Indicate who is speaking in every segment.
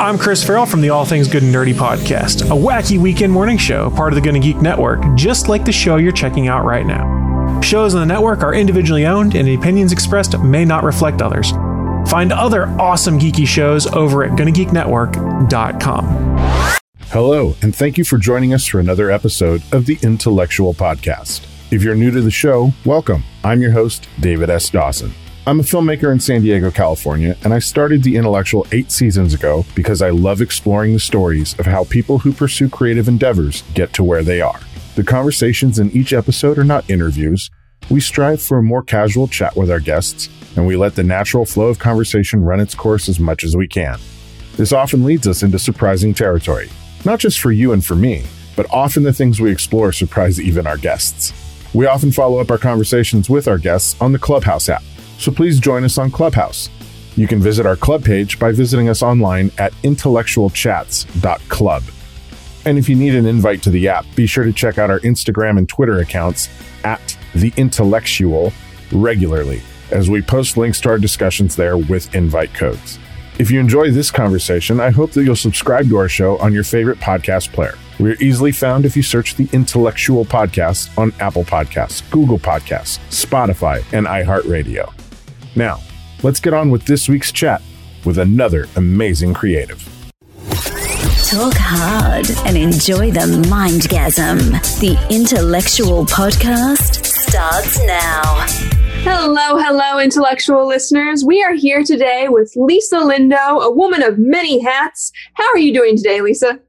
Speaker 1: I'm Chris Farrell from the All Things Good and Nerdy podcast, a wacky weekend morning show, part of the Gonna Geek Network, just like the show you're checking out right now. Shows on the network are individually owned, and the opinions expressed may not reflect others. Find other awesome geeky shows over at GonnaGeekNetwork.com.
Speaker 2: Hello, and thank you for joining us for another episode of the Intellexual Podcast. If you're new to the show, welcome. I'm your host, David S. Dawson. I'm a filmmaker in San Diego, California, and I started The Intellexual eight seasons ago because I love exploring the stories of how people who pursue creative endeavors get to where they are. The conversations in each episode are not interviews. We strive for a more casual chat with our guests, and we let the natural flow of conversation run its course as much as we can. This often leads us into surprising territory, not just for you and for me, but often the things we explore surprise even our guests. We often follow up our conversations with our guests on the Clubhouse app so please join us on Clubhouse. You can visit our club page by visiting us online at intellectualchats.club. And if you need an invite to the app, be sure to check out our Instagram and Twitter accounts at The Intellexual regularly, as we post links to our discussions there with invite codes. If you enjoy this conversation, I hope that you'll subscribe to our show on your favorite podcast player. We're easily found if you search the Intellexual Podcast on Apple Podcasts, Google Podcasts, Spotify, and iHeartRadio. Now, let's get on with this week's chat with another amazing creative.
Speaker 3: Talk hard and enjoy the mindgasm. The Intellexual Podcast starts now.
Speaker 4: Hello, hello, intellectual listeners. We are here today with Lisa Lindo, a woman of many hats. How are you doing today, Lisa?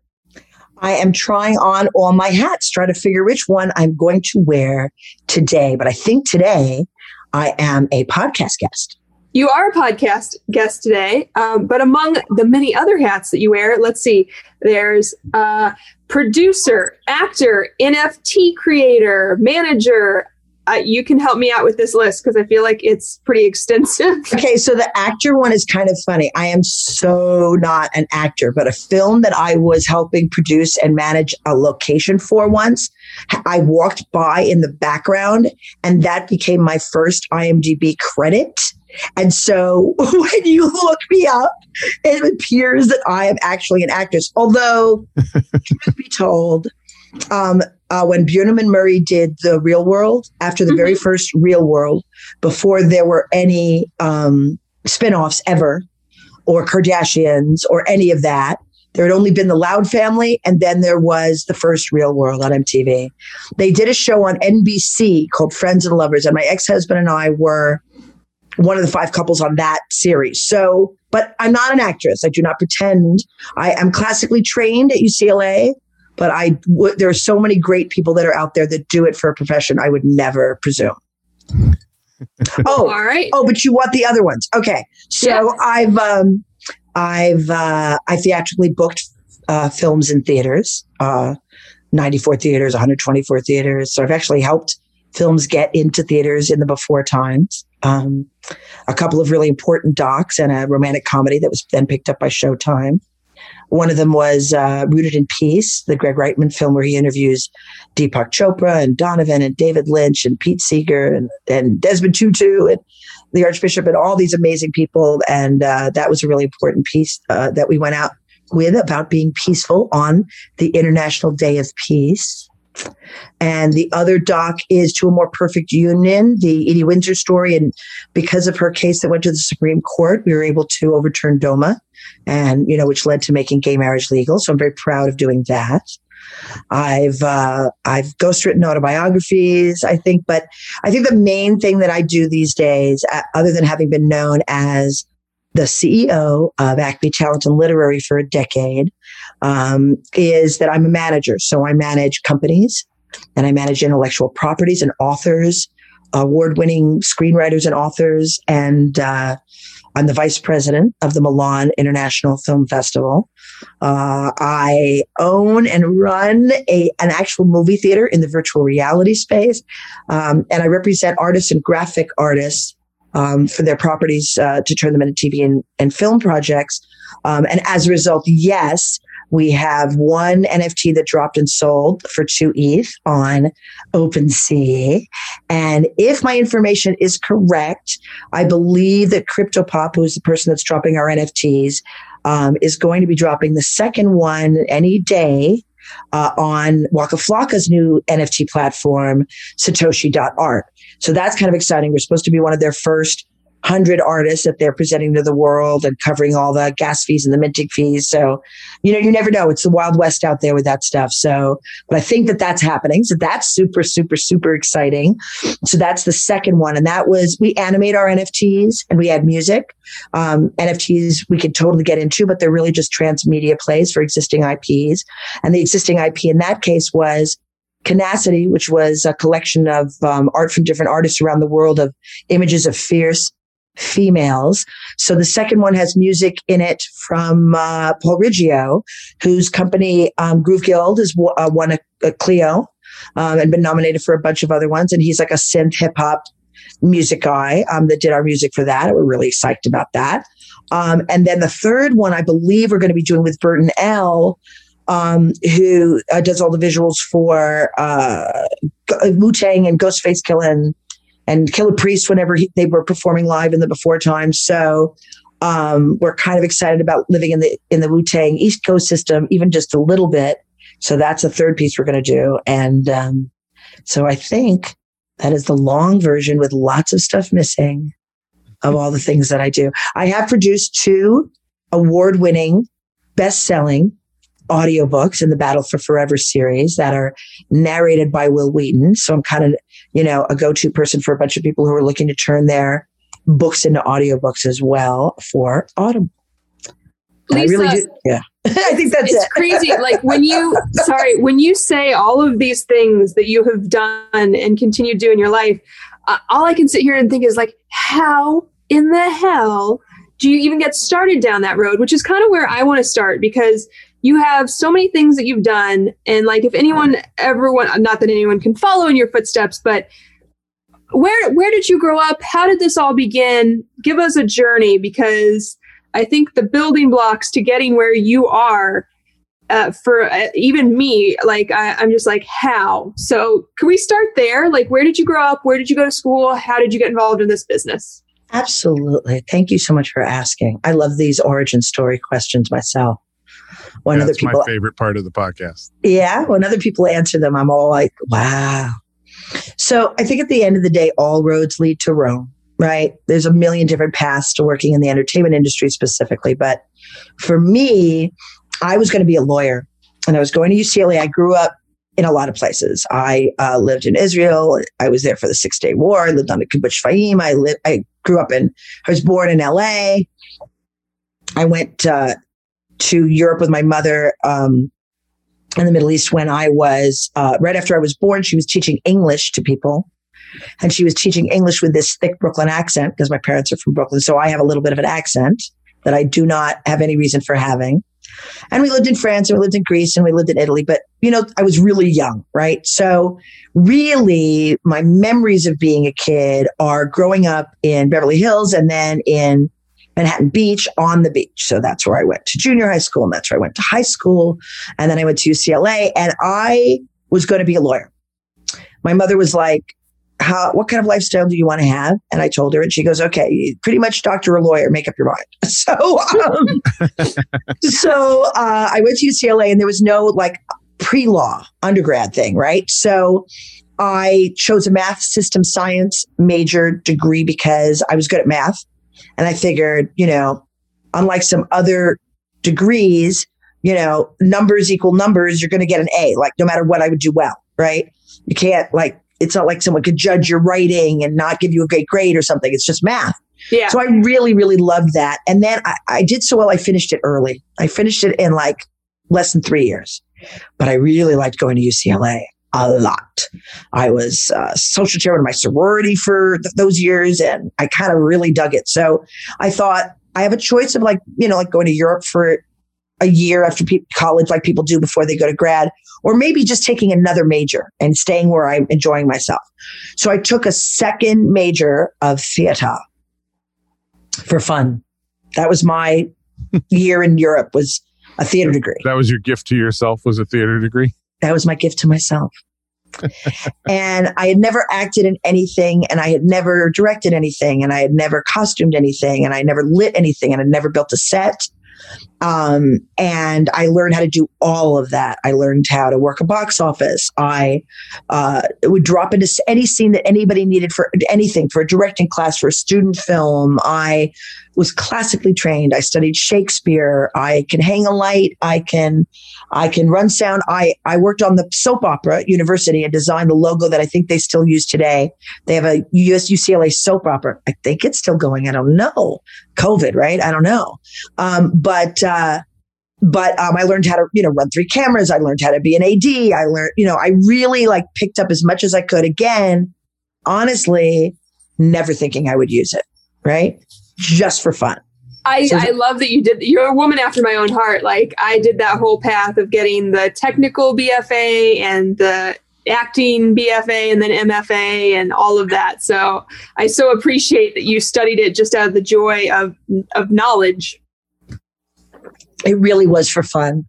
Speaker 5: I am trying on all my hats, trying to figure which one I'm going to wear today. But I think today I am a podcast guest.
Speaker 4: You are a podcast guest today, um, but among the many other hats that you wear, let's see, there's uh, producer, actor, NFT creator, manager. Uh, you can help me out with this list because I feel like it's pretty extensive.
Speaker 5: Okay, so the actor one is kind of funny. I am so not an actor, but a film that I was helping produce and manage a location for once I walked by in the background and that became my first IMDb credit. And so when you look me up, it appears that I am actually an actress. Although, truth be told, um, uh, when Bunim and Murray did the Real World, after the mm-hmm. very first Real World, before there were any um, spin offs ever, or Kardashians, or any of that, there had only been the Loud family, and then there was the first Real World on MTV. They did a show on NBC called Friends and Lovers, and my ex husband and I were one of the five couples on that series. So, but I'm not an actress. I do not pretend. I am classically trained at UCLA, but I w- there are so many great people that are out there that do it for a profession. I would never presume. oh, all right. Oh, but you want the other ones? Okay. So yes. I've um, I've uh, I theatrically booked uh, films in theaters, uh, 94 theaters, 124 theaters. So I've actually helped films get into theaters in the before times. Um, a couple of really important docs and a romantic comedy that was then picked up by Showtime. One of them was uh, Rooted in Peace, the Greg Reitman film where he interviews Deepak Chopra and Donovan and David Lynch and Pete Seeger and, and Desmond Tutu and the Archbishop and all these amazing people. And uh, that was a really important piece uh, that we went out with about being peaceful on the International Day of Peace. And the other doc is To a More Perfect Union, the Edie Windsor story. And because of her case that went to the Supreme Court, we were able to overturn DOMA and, you know, which led to making gay marriage legal. So I'm very proud of doing that. I've uh, I've ghostwritten autobiographies, I think, but I think the main thing that I do these days, uh, other than having been known as the CEO of Acme Talent and Literary for a decade, um, is that I'm a manager. So I manage companies and I manage intellectual properties and authors, award-winning screenwriters and authors, and uh, I'm the vice president of the Milan International Film Festival. Uh, I own and run a, an actual movie theater in the virtual reality space. Um, and I represent artists and graphic artists um, for their properties uh, to turn them into TV and, and film projects. Um, and as a result, yes, We have one NFT that dropped and sold for two ETH on OpenSea. And if my information is correct, I believe that CryptoPop, who is the person that's dropping our NFTs, um, is going to be dropping the second one any day uh, on Waka Flocka's new NFT platform, Satoshi.art. So that's kind of exciting. We're supposed to be one of their first hundred artists that they're presenting to the world and covering all the gas fees and the minting fees. So, you know, you never know. It's the wild west out there with that stuff. So, but I think that that's happening. So that's super, super, super exciting. So that's the second one. And that was, we animate our NFTs and we add music. Um, NFTs we could totally get into, but they're really just transmedia plays for existing IPs. And the existing IP in that case was Canacity, which was a collection of um, art from different artists around the world of images of fierce females. So the second one has music in it from uh, Paul Riggio, whose company um, Groove Guild has uh, won a, a Clio um, and been nominated for a bunch of other ones. And he's like a synth hip hop music guy um, that did our music for that. We're really psyched about that. Um, and then the third one, I believe, we're going to be doing with Burton L. Um, who uh, does all the visuals for uh, Wu Tang and Ghostface Killah and Killah Priest whenever he, they were performing live in the before times. So um, we're kind of excited about living in the in the Wu Tang ecosystem, even just a little bit. So that's the third piece we're going to do, and um, so I think that is the long version with lots of stuff missing of all the things that I do. I have produced two award winning, best selling audiobooks in the Battle for Forever series that are narrated by Wil Wheaton. So I'm kind of, you know, a go-to person for a bunch of people who are looking to turn their books into audiobooks as well for Audible.
Speaker 4: Lisa, I really do.
Speaker 5: Yeah. I think that's
Speaker 4: it's
Speaker 5: it.
Speaker 4: crazy. Like when you, sorry, when you say all of these things that you have done and continue to do in your life, uh, all I can sit here and think is like, how in the hell do you even get started down that road? Which is kind of where I want to start because you have so many things that you've done and like if anyone ever want not that anyone can follow in your footsteps but where where did you grow up? How did this all begin? Give us a journey because i think the building blocks to getting where you are uh, for uh, even me like I, i'm just like how? So can we start there? Like where did you grow up? Where did you go to school? How did you get involved in this business?
Speaker 5: Absolutely. Thank you so much for asking. I love these origin story questions myself when
Speaker 2: That's
Speaker 5: other people
Speaker 2: my favorite part of the podcast.
Speaker 5: Yeah, when other people answer them, I'm all like, wow. So I think at the end of the day, all roads lead to Rome, right? There's a million different paths to working in the entertainment industry specifically. But for me, I was going to be a lawyer and I was going to UCLA. I grew up in a lot of places. I uh, lived in Israel. I was there for the Six Day War. I lived on the Kibbutz Shfaim. I lived. I grew up in. I was born in L.A. I went uh, to Europe with my mother um, in the Middle East when I was uh, right after I was born. She was teaching English to people. And she was teaching English with this thick Brooklyn accent because my parents are from Brooklyn. So I have a little bit of an accent that I do not have any reason for having. And we lived in France and we lived in Greece and we lived in Italy. But, you know, I was really young, right? So really my memories of being a kid are growing up in Beverly Hills and then in Manhattan Beach on the beach. So that's where I went to junior high school and that's where I went to high school. And then I went to UCLA and I was going to be a lawyer. My mother was like, how, what kind of lifestyle do you want to have? And I told her, and she goes, okay, pretty much doctor or lawyer, make up your mind. So, um, so, uh, I went to UCLA and there was no like pre-law undergrad thing, right? So I chose a math system science major degree because I was good at math. And I figured, you know, unlike some other degrees, you know, numbers equal numbers, you're going to get an A, like no matter what I would do well, right? You can't like, it's not like someone could judge your writing and not give you a great grade or something. It's just math.
Speaker 4: Yeah.
Speaker 5: So I really, really loved that. And then I, I did so well, I finished it early. I finished it in like less than three years, but I really liked going to UCLA a lot. I was uh, social chairman of my sorority for th- those years, and I kind of really dug it. So I thought I have a choice of like you know like going to Europe for a year after pe- college, like people do before they go to grad, or maybe just taking another major and staying where I'm enjoying myself. So I took a second major of theater for fun. That was my year in Europe was a theater degree.
Speaker 2: That was your gift to yourself was a theater degree?
Speaker 5: That was my gift to myself. and I had never acted in anything and I had never directed anything and I had never costumed anything and I never lit anything and I never built a set. Um, and I learned how to do all of that. I learned how to work a box office. I uh, would drop into any scene that anybody needed for anything, for a directing class, for a student film. I was classically trained. I studied Shakespeare. I can hang a light. I can, I can run sound. I, I worked on the soap opera at university and designed the logo that I think they still use today. They have a US UCLA soap opera. I think it's still going. I don't know. COVID, right? I don't know. Um, but, uh, but um, I learned how to, you know, run three cameras. I learned how to be an AD. I learned, you know, I really like picked up as much as I could. Again, honestly, never thinking I would use it. Right just for fun.
Speaker 4: I, so I love that you did. You're a woman after my own heart. Like I did that whole path of getting the technical BFA and the acting BFA and then MFA and all of that. So I so appreciate that you studied it just out of the joy of of knowledge.
Speaker 5: It really was for fun.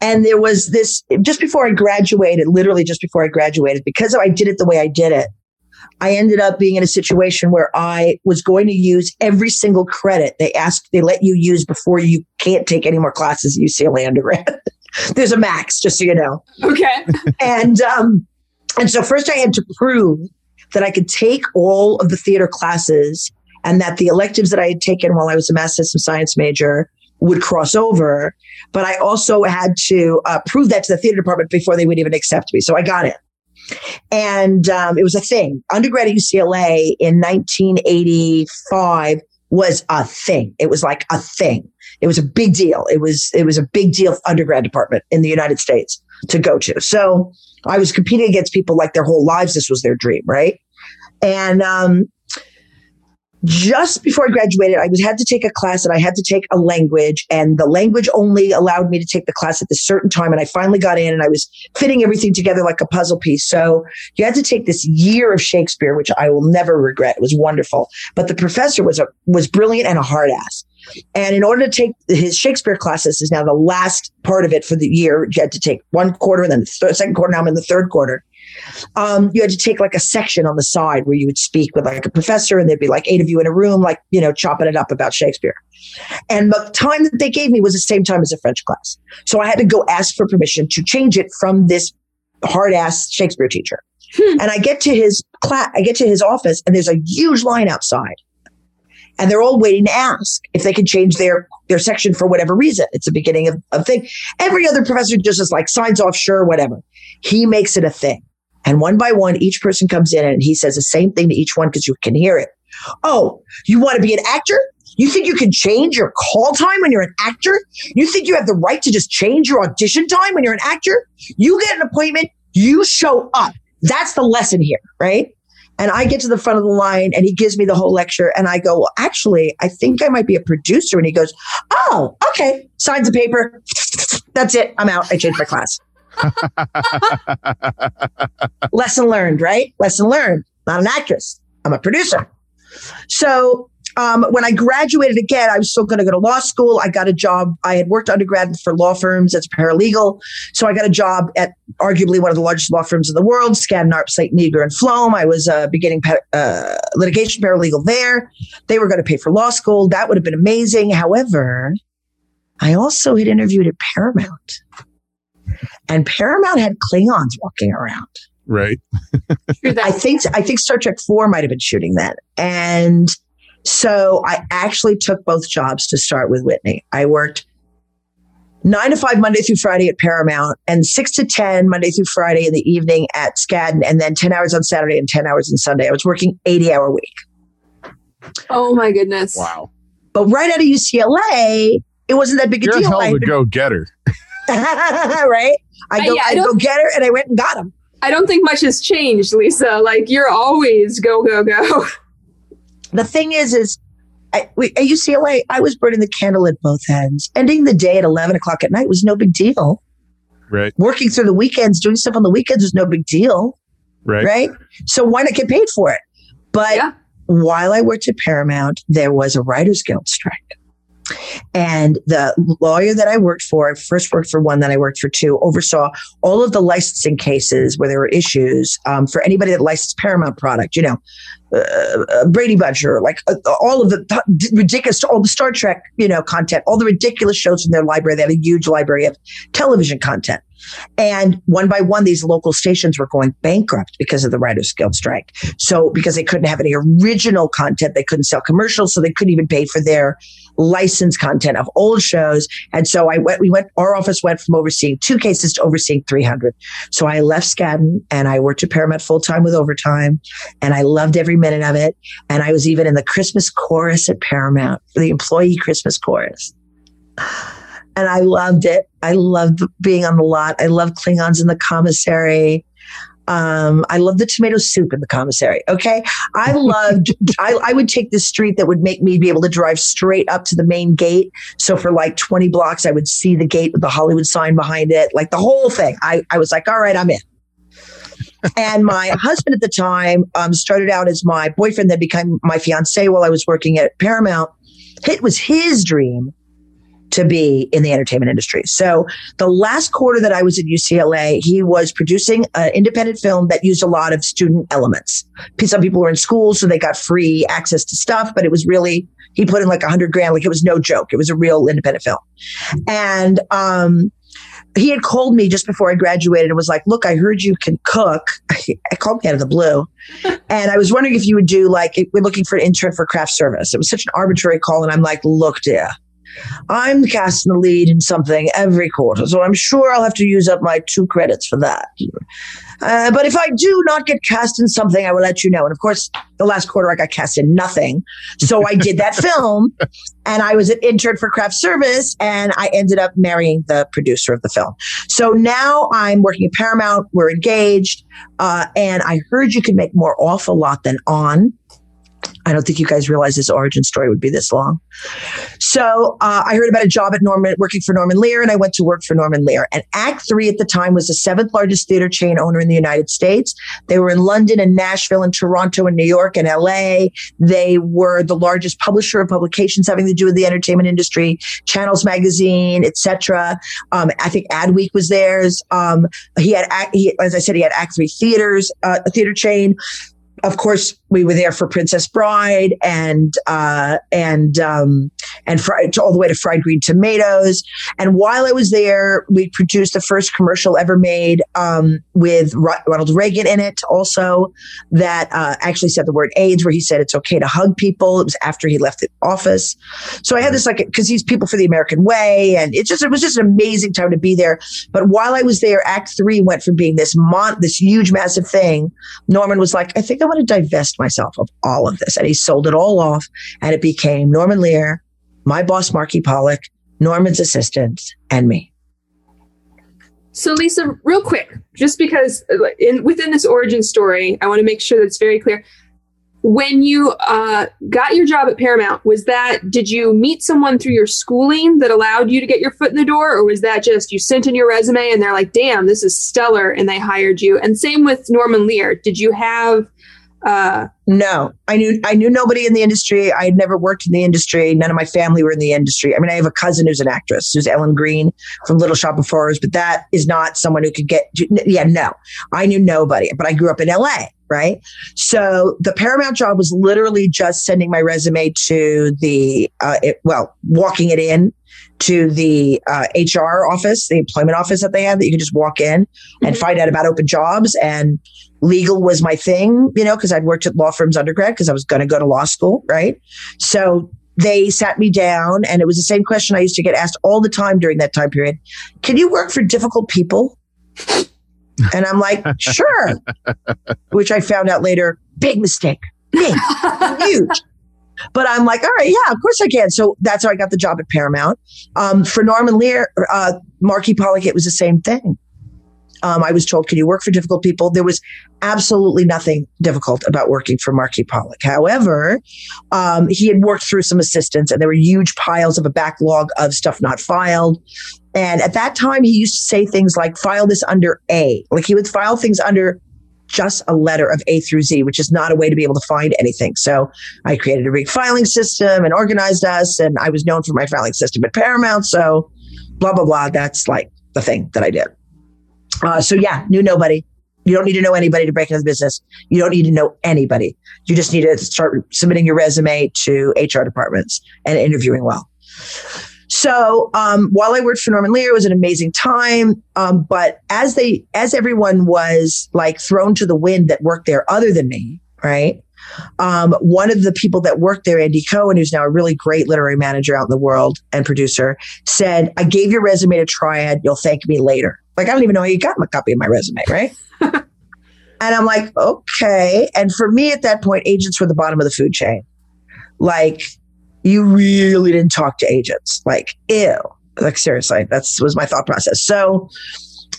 Speaker 5: And there was this just before I graduated, literally just before I graduated, because I did it the way I did it. I ended up being in a situation where I was going to use every single credit they ask, they let you use before you can't take any more classes at UCLA undergrad. There's a max, just so you know.
Speaker 4: Okay.
Speaker 5: and um, and so first I had to prove that I could take all of the theater classes and that the electives that I had taken while I was a math system science major would cross over. But I also had to uh, prove that to the theater department before they would even accept me. So I got it. And um, it was a thing. Undergrad at UCLA in 1985 was a thing. It was like a thing. It was a big deal. It was it was a big deal undergrad department in the United States to go to. So I was competing against people like their whole lives. This was their dream, right? And um, just before I graduated, I was had to take a class and I had to take a language and the language only allowed me to take the class at a certain time. And I finally got in and I was fitting everything together like a puzzle piece. So you had to take this year of Shakespeare, which I will never regret. It was wonderful. But the professor was a, was brilliant and a hard ass. And in order to take his Shakespeare classes is now the last part of it for the year. You had to take one quarter and then the th- second quarter. Now I'm in the third quarter um, you had to take like a section on the side where you would speak with like a professor and there'd be like eight of you in a room, like, you know, chopping it up about Shakespeare. And the time that they gave me was the same time as a French class. So I had to go ask for permission to change it from this hard ass Shakespeare teacher. Hmm. And I get to his class, I get to his office and there's a huge line outside and they're all waiting to ask if they can change their their section for whatever reason. It's the beginning of a thing. Every other professor just is like signs off, sure, whatever. He makes it a thing. And one by one, each person comes in and he says the same thing to each one because you can hear it. Oh, you want to be an actor? You think you can change your call time when you're an actor? You think you have the right to just change your audition time when you're an actor? You get an appointment, you show up. That's the lesson here, right? And I get to the front of the line and he gives me the whole lecture. And I go, Well, actually, I think I might be a producer. And he goes, Oh, okay. Signs the paper. That's it. I'm out. I changed my class. Lesson learned, right? Lesson learned. Not an actress. I'm a producer. So um, when I graduated again, I was still going to go to law school. I got a job. I had worked undergrad for law firms as paralegal. So I got a job at arguably one of the largest law firms in the world, Skadden Arps, Slater Meagher, and Flom. I was a beginning uh, litigation paralegal there. They were going to pay for law school. That would have been amazing. However, I also had interviewed at Paramount and Paramount had Klingons walking around.
Speaker 2: Right.
Speaker 5: I think I think Star Trek Four might have been shooting that, and so I actually took both jobs to start with Whitney. I worked nine to five Monday through Friday at Paramount, and six to ten Monday through Friday in the evening at Skadden, and then ten hours on Saturday and ten hours on Sunday. I was working eighty hour week.
Speaker 4: Oh my goodness!
Speaker 2: Wow.
Speaker 5: But right out of UCLA, it wasn't that big a
Speaker 2: You're
Speaker 5: deal.
Speaker 2: You're a hell of a go getter.
Speaker 5: right? I go, I, I go get her, and I went and got him.
Speaker 4: I don't think much has changed, Lisa. Like you're always go go go.
Speaker 5: The thing is, is at UCLA, I was burning the candle at both ends. Ending the day at eleven o'clock at night was no big deal.
Speaker 2: Right.
Speaker 5: Working through the weekends, doing stuff on the weekends was no big deal.
Speaker 2: Right.
Speaker 5: Right. So why not get paid for it? But yeah. while I worked at Paramount, there was a Writers Guild strike. And the lawyer that I worked for, I first worked for one, then I worked for two, oversaw all of the licensing cases where there were issues um, for anybody that licensed Paramount product, you know, uh, uh, Brady Buncher, like uh, all of the th- ridiculous, all the Star Trek, you know, content, all the ridiculous shows from their library. They have a huge library of television content. And one by one, these local stations were going bankrupt because of the Writers Guild strike. So because they couldn't have any original content, they couldn't sell commercials, so they couldn't even pay for their licensed content of old shows. And so I went, we went, our office went from overseeing two cases to overseeing 300. So I left Skadden and I worked at Paramount full time with overtime and I loved every minute of it. And I was even in the Christmas chorus at Paramount, the employee Christmas chorus and I loved it. I loved being on the lot. I loved Klingons in the commissary. Um, I love the tomato soup in the commissary. Okay. I loved, I, I would take this street that would make me be able to drive straight up to the main gate. So for like 20 blocks, I would see the gate with the Hollywood sign behind it, like the whole thing. I, I was like, all right, I'm in. and my husband at the time um, started out as my boyfriend, then became my fiance while I was working at Paramount. It was his dream to be in the entertainment industry. So the last quarter that I was at UCLA, he was producing an independent film that used a lot of student elements. Some people were in school, so they got free access to stuff, but it was really, he put in like a hundred grand. Like it was no joke. It was a real independent film. And, um, he had called me just before I graduated and was like, look, I heard you can cook. I called me out of the blue. and I was wondering if you would do like, we're looking for an intern for craft service. It was such an arbitrary call. And I'm like, look, dear, I'm casting the lead in something every quarter, so I'm sure I'll have to use up my two credits for that. Uh, but if I do not get cast in something, I will let you know. And of course, the last quarter I got cast in nothing. So I did that film and I was an intern for craft service and I ended up marrying the producer of the film. So now I'm working at Paramount. We're engaged. Uh, and I heard you could make more off a lot than on. I don't think you guys realize this origin story would be this long. So uh, I heard about a job at Norman, working for Norman Lear, and I went to work for Norman Lear. And Act Three at the time was the seventh largest theater chain owner in the United States. They were in London and Nashville and Toronto and New York and LA. They were the largest publisher of publications having to do with the entertainment industry, Channels Magazine, etc. Um, I think Adweek was theirs. Um, he had, he, as I said, he had Act Three theaters, uh, a theater chain of course, we were there for Princess Bride and uh, and um, and all the way to fried green tomatoes. And while I was there, we produced the first commercial ever made um, with Ronald Reagan in it. Also, that uh, actually said the word AIDS, where he said it's okay to hug people. It was after he left the office. So I had this like because he's people for the American way, and it just it was just an amazing time to be there. But while I was there, Act Three went from being this mon this huge massive thing. Norman was like, I think I want to divest myself of all of this. And he sold it all off and it became Norman Lear, my boss, Marky Pollock, Norman's assistant, and me.
Speaker 4: So, Lisa, real quick, just because in within this origin story, I want to make sure that it's very clear. When you uh, got your job at Paramount, was that did you meet someone through your schooling that allowed you to get your foot in the door, or was that just you sent in your resume and they're like, "Damn, this is stellar," and they hired you? And same with Norman Lear. Did you have
Speaker 5: uh, no, I knew I knew nobody in the industry. I had never worked in the industry. None of my family were in the industry. I mean, I have a cousin who's an actress, who's Ellen Greene from Little Shop of Horrors, but that is not someone who could get. Yeah, no, I knew nobody. But I grew up in L.A. Right, so the Paramount job was literally just sending my resume to the uh, it, well, walking it in to the uh, HR office, the employment office that they had that you could just walk in and mm-hmm. find out about open jobs and legal was my thing, you know, because I'd worked at law firms undergrad because I was going to go to law school, right? So they sat me down and it was the same question I used to get asked all the time during that time period. Can you work for difficult people? And I'm like, sure. Which I found out later, big mistake. Big, huge. But I'm like, all right, yeah, of course I can. So that's how I got the job at Paramount. Um, for Norman Lear, uh, Marky Pollock, it was the same thing. Um, I was told, can you work for difficult people? There was absolutely nothing difficult about working for Marky Pollock. However, um, he had worked through some assistants and there were huge piles of a backlog of stuff not filed. And at that time, he used to say things like, file this under A. Like he would file things under just a letter of A through Z, which is not a way to be able to find anything. So I created a rig filing system and organized us. And I was known for my filing system at Paramount. So blah, blah, blah. That's like the thing that I did. Uh, so yeah, knew nobody. You don't need to know anybody to break into the business. You don't need to know anybody. You just need to start submitting your resume to HR departments and interviewing well. So um, while I worked for Norman Lear, it was an amazing time. Um, but as they, as everyone was like thrown to the wind that worked there, other than me, right? Um, one of the people that worked there, Andy Cohen, who's now a really great literary manager out in the world and producer, said, "I gave your resume to Triad. You'll thank me later." Like I don't even know how you got a copy of my resume, right? and I'm like, okay. And for me at that point, agents were the bottom of the food chain. Like you really didn't talk to agents. Like, ew. Like seriously, that's was my thought process. So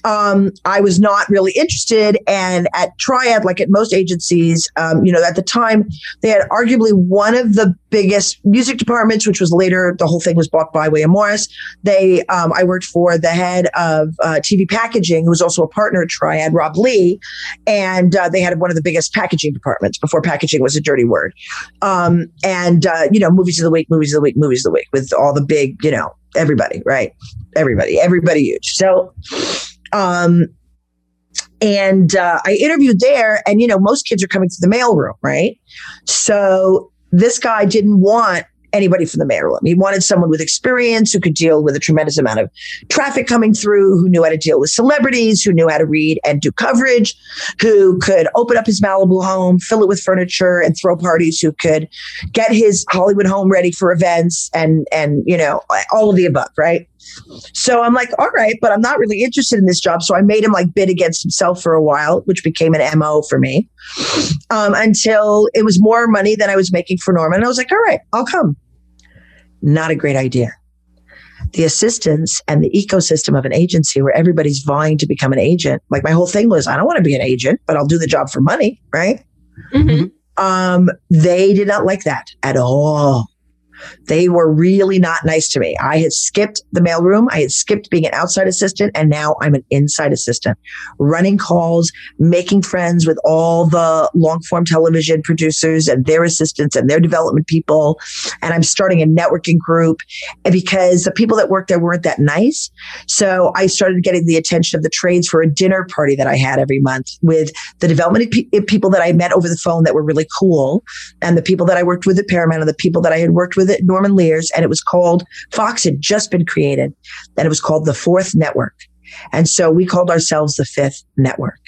Speaker 5: um, I was not really interested. And at Triad, like at most agencies, um, you know, at the time, they had arguably one of the biggest music departments, which was later the whole thing was bought by William Morris. They, um, I worked for the head of uh, TV packaging, who was also a partner at Triad, Rob Lee, and uh, they had one of the biggest packaging departments before packaging was a dirty word. Um, and uh, you know, movies of the week, movies of the week, movies of the week, with all the big, you know, everybody, right? Everybody, everybody huge. So um, and uh, I interviewed there, and you know, most kids are coming to the mailroom, right? So this guy didn't want anybody from the mailroom. He wanted someone with experience who could deal with a tremendous amount of traffic coming through, who knew how to deal with celebrities, who knew how to read and do coverage, who could open up his Malibu home, fill it with furniture and throw parties, who could get his Hollywood home ready for events and and you know, all of the above, right? So I'm like, all right, but I'm not really interested in this job. So I made him like bid against himself for a while, which became an MO for me um, until it was more money than I was making for Norman. And I was like, all right, I'll come. Not a great idea. The assistants and the ecosystem of an agency where everybody's vying to become an agent. Like my whole thing was, I don't want to be an agent, but I'll do the job for money, right? Mm-hmm. Um, they did not like that at all. They were really not nice to me. I had skipped the mailroom. I had skipped being an outside assistant and now I'm an inside assistant, running calls, making friends with all the long form television producers and their assistants and their development people. And I'm starting a networking group because the people that worked there weren't that nice. So I started getting the attention of the trades for a dinner party that I had every month with the development people that I met over the phone that were really cool and the people that I worked with at Paramount and the people that I had worked with at Norman Lear's, and it was called Fox had just been created, and it was called the Fourth Network. And so we called ourselves the Fifth Network.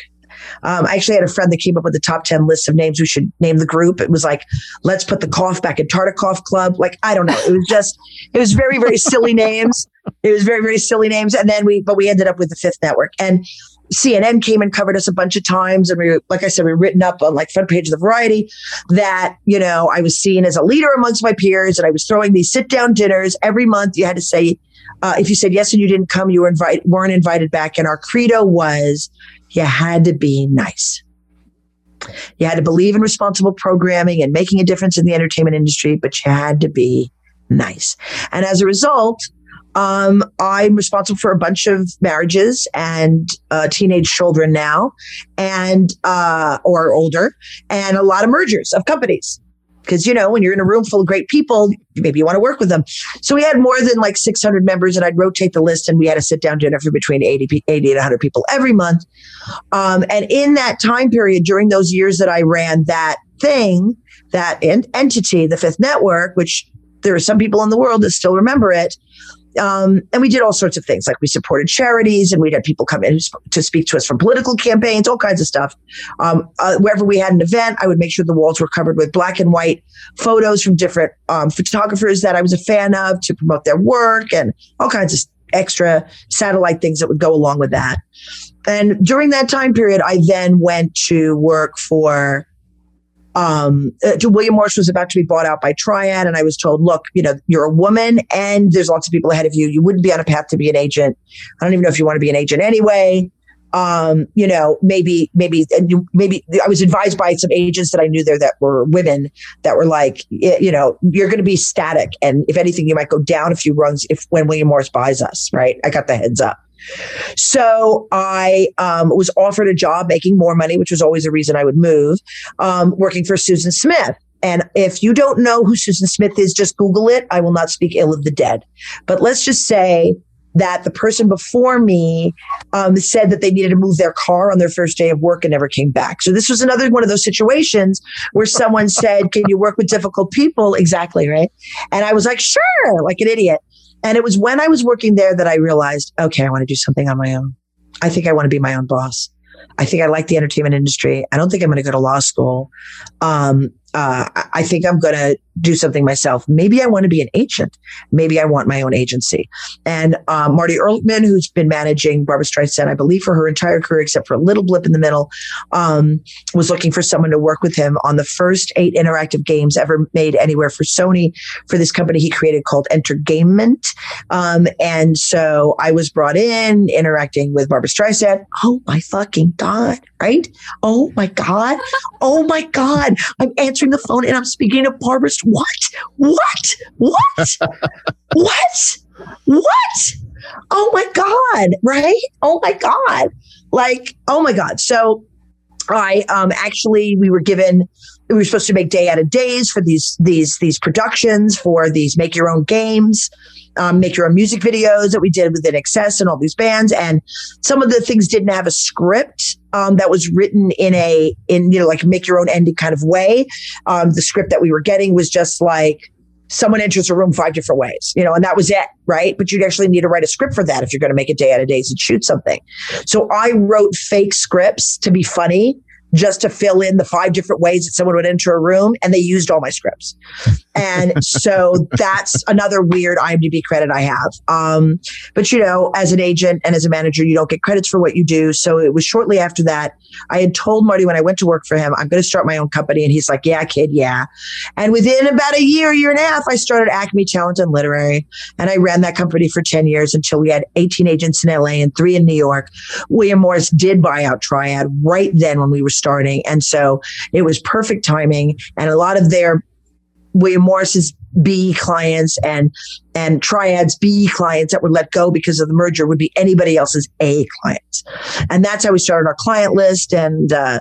Speaker 5: Um, I actually had a friend that came up with the top 10 list of names we should name the group. It was like, let's put the cough back in Tartikoff Club. Like, I don't know. It was just, it was very, very silly names. It was very, very silly names. And then we, but we ended up with the fifth network. And CNN came and covered us a bunch of times. And we, like I said, we were written up on like front page of the variety that, you know, I was seen as a leader amongst my peers and I was throwing these sit down dinners every month. You had to say, uh, if you said yes and you didn't come, you were invite, weren't invited back. And our credo was you had to be nice. You had to believe in responsible programming and making a difference in the entertainment industry, but you had to be nice. And as a result, um, I'm responsible for a bunch of marriages and uh, teenage children now, and uh, or older, and a lot of mergers of companies. Because you know, when you're in a room full of great people, maybe you want to work with them. So we had more than like 600 members, and I'd rotate the list, and we had a sit down dinner for between 80, 80 and 100 people every month. Um, and in that time period, during those years that I ran that thing, that entity, the Fifth Network, which there are some people in the world that still remember it. Um, and we did all sorts of things like we supported charities and we'd had people come in to speak to us from political campaigns, all kinds of stuff. Um, uh, wherever we had an event, I would make sure the walls were covered with black and white photos from different um, photographers that I was a fan of to promote their work and all kinds of extra satellite things that would go along with that. And during that time period, I then went to work for um, uh, William Morris was about to be bought out by Triad, and I was told, look, you know, you're a woman, and there's lots of people ahead of you. You wouldn't be on a path to be an agent. I don't even know if you want to be an agent anyway. Um, you know, maybe, maybe, maybe I was advised by some agents that I knew there that were women that were like, you know, you're going to be static, and if anything, you might go down a few rungs if when William Morris buys us. Right? I got the heads up. So I um, was offered a job making more money, which was always a reason I would move, um, working for Susan Smith. And if you don't know who Susan Smith is, just Google it. I will not speak ill of the dead. But let's just say that the person before me um, said that they needed to move their car on their first day of work and never came back. So this was another one of those situations where someone said, "Can you work with difficult people?" Exactly right. And I was like, "Sure," like an idiot. And it was when I was working there that I realized, okay, I want to do something on my own. I think I want to be my own boss. I think I like the entertainment industry. I don't think I'm going to go to law school. Um, uh, I think I'm going to do something myself. Maybe I want to be an agent. Maybe I want my own agency. And um, Marty Erlichman, who's been managing Barbra Streisand, I believe, for her entire career, except for a little blip in the middle, um, was looking for someone to work with him on the first eight interactive games ever made anywhere for Sony for this company he created called Entertainment. Um, and so I was brought in interacting with Barbra Streisand. Oh my fucking God, right? Oh my God. Oh my God. I'm answering the phone and I'm speaking to Barbra what? What? What? what? What? Oh my God. Right? Oh my God. Like, oh my God. So I um actually we were given we were supposed to make day out of days for these these these productions for these make your own games um, make your own music videos that we did with INXS and all these bands. And some of the things didn't have a script um, that was written in a in you know like make your own ending kind of way. Um, the script that we were getting was just like someone enters a room five different ways, you know, and that was it, right? But you'd actually need to write a script for that if you're going to make a day out of days and shoot something. So I wrote fake scripts to be funny just to fill in the five different ways that someone would enter a room and they used all my scripts. And so that's another weird IMDb credit I have. Um, but you know, as an agent and as a manager, you don't get credits for what you do. So it was shortly after that, I had told Marty when I went to work for him, I'm going to start my own company. And he's like, yeah, kid, yeah. And within about a year, year and a half, I started Acme Talent and Literary. And I ran that company for 10 years until we had 18 agents in LA and three in New York. William Morris did buy out Triad right then when we were starting. And so it was perfect timing. And a lot of their William Morris's B clients and and Triad's B clients that were let go because of the merger would be anybody else's A clients, and that's how we started our client list. And uh,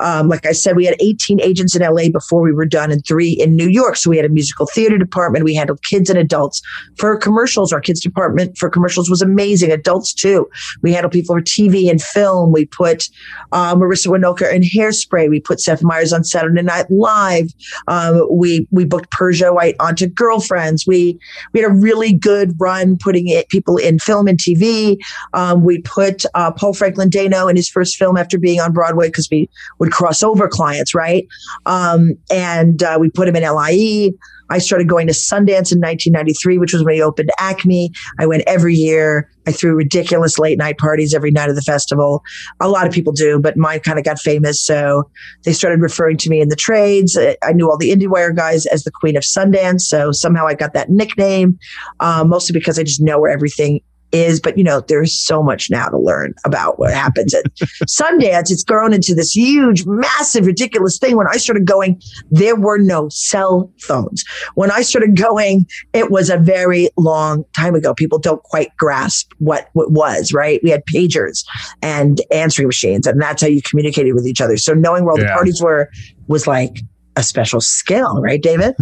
Speaker 5: um, like I said, we had 18 agents in LA before we were done and three in New York. So we had a musical theater department. We handled kids and adults for commercials. Our kids department for commercials was amazing. Adults too. We handled people for TV and film. We put um, Marissa Winokur in Hairspray. We put Seth Meyers on Saturday Night Live. Um, we we booked Persia White onto Girlfriends. We we had a really good run putting it, people in film and TV. Um, we put uh, Paul Franklin Dano in his first film after being on Broadway because we would would cross over clients, right? Um, and uh, we put him in LIE. I started going to Sundance in 1993, which was when he opened Acme. I went every year. I threw ridiculous late night parties every night of the festival. A lot of people do, but mine kind of got famous. So they started referring to me in the trades. I knew all the IndieWire guys as the Queen of Sundance. So somehow I got that nickname, uh, mostly because I just know where everything is, but you know, there's so much now to learn about what happens at Sundance. It's grown into this huge, massive, ridiculous thing. When I started going, there were no cell phones. When I started going, it was a very long time ago. People don't quite grasp what what was, right? We had pagers and answering machines, and that's how you communicated with each other. So knowing where all yeah. the parties were was like a special skill, right, David?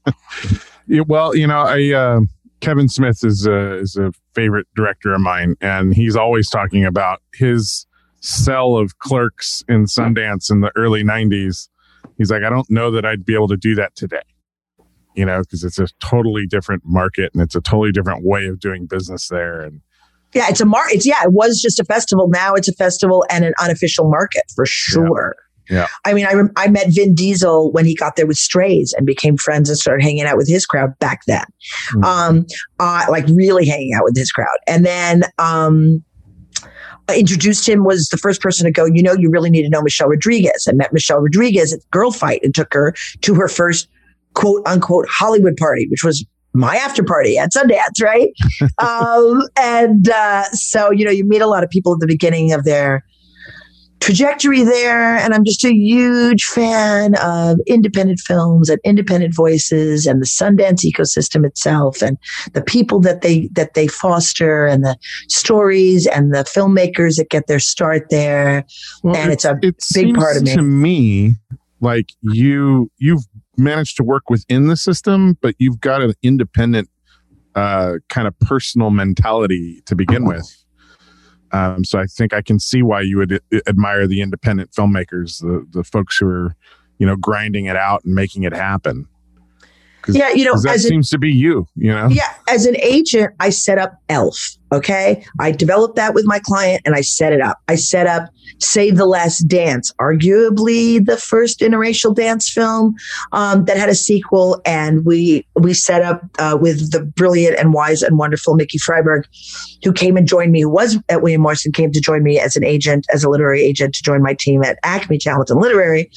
Speaker 2: yeah, well, you know, I, uh Kevin Smith is a, is a favorite director of mine, and he's always talking about his cell of clerks in Sundance in the early 90s. He's like, I don't know that I'd be able to do that today, you know, because it's a totally different market and it's a totally different way of doing business there. And
Speaker 5: yeah, it's a mar. It's yeah, it was just a festival. Now it's a festival and an unofficial market for sure. Yeah.
Speaker 2: Yeah.
Speaker 5: I mean, I, I met Vin Diesel when he got there with Strays and became friends and started hanging out with his crowd back then. Mm-hmm. Um, uh, like really hanging out with his crowd. And then, um, introduced him was the first person to go, you know, you really need to know Michelle Rodriguez. I met Michelle Rodriguez at Girl Fight and took her to her first quote unquote Hollywood party, which was my after party at Sundance, right? um, and uh, so, you know, you meet a lot of people at the beginning of their trajectory there. And I'm just a huge fan of independent films and independent voices and the Sundance ecosystem itself and the people that they, that they foster and the stories and the filmmakers that get their start there.
Speaker 2: Well,
Speaker 5: and
Speaker 2: it-
Speaker 5: it's a
Speaker 2: it
Speaker 5: big part of me.
Speaker 2: To me, like you, you've managed to work within the system, but you've got an independent, uh, kind of personal mentality to begin with. Um, so I think I can see why you would uh, admire the independent filmmakers, the the folks who are, you know, grinding it out and making it happen.
Speaker 5: Yeah, you know,
Speaker 2: that seems to be you. You know,
Speaker 5: Yeah, as an agent, I set up Elf. Okay. I developed that with my client and I set it up. I set up Save the Last Dance, arguably the first interracial dance film um, that had a sequel. And we we set up uh, with the brilliant and wise and wonderful Mickey Freiberg, who came and joined me, who was at William Morrison, came to join me as an agent, as a literary agent to join my team at Acme Talent and Literary.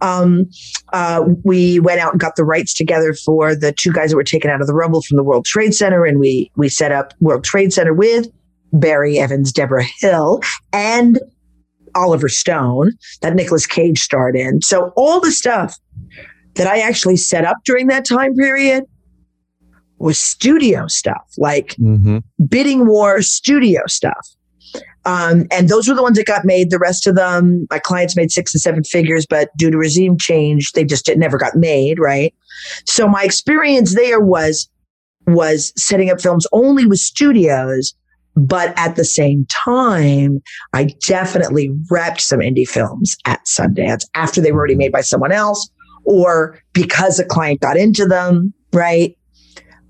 Speaker 5: Um, uh, we went out and got the rights together for the two guys that were taken out of the rubble from the World Trade Center, and we we set up World Trade Center with Barry Evans, Deborah Hill, and Oliver Stone that Nicolas Cage starred in. So all the stuff that I actually set up during that time period was studio stuff, like
Speaker 2: mm-hmm.
Speaker 5: bidding war studio stuff. Um, and those were the ones that got made. The rest of them, my clients made six and seven figures, but due to regime change, they just never got made. Right. So my experience there was was setting up films only with studios, but at the same time, I definitely repped some indie films at Sundance after they were already made by someone else, or because a client got into them. Right.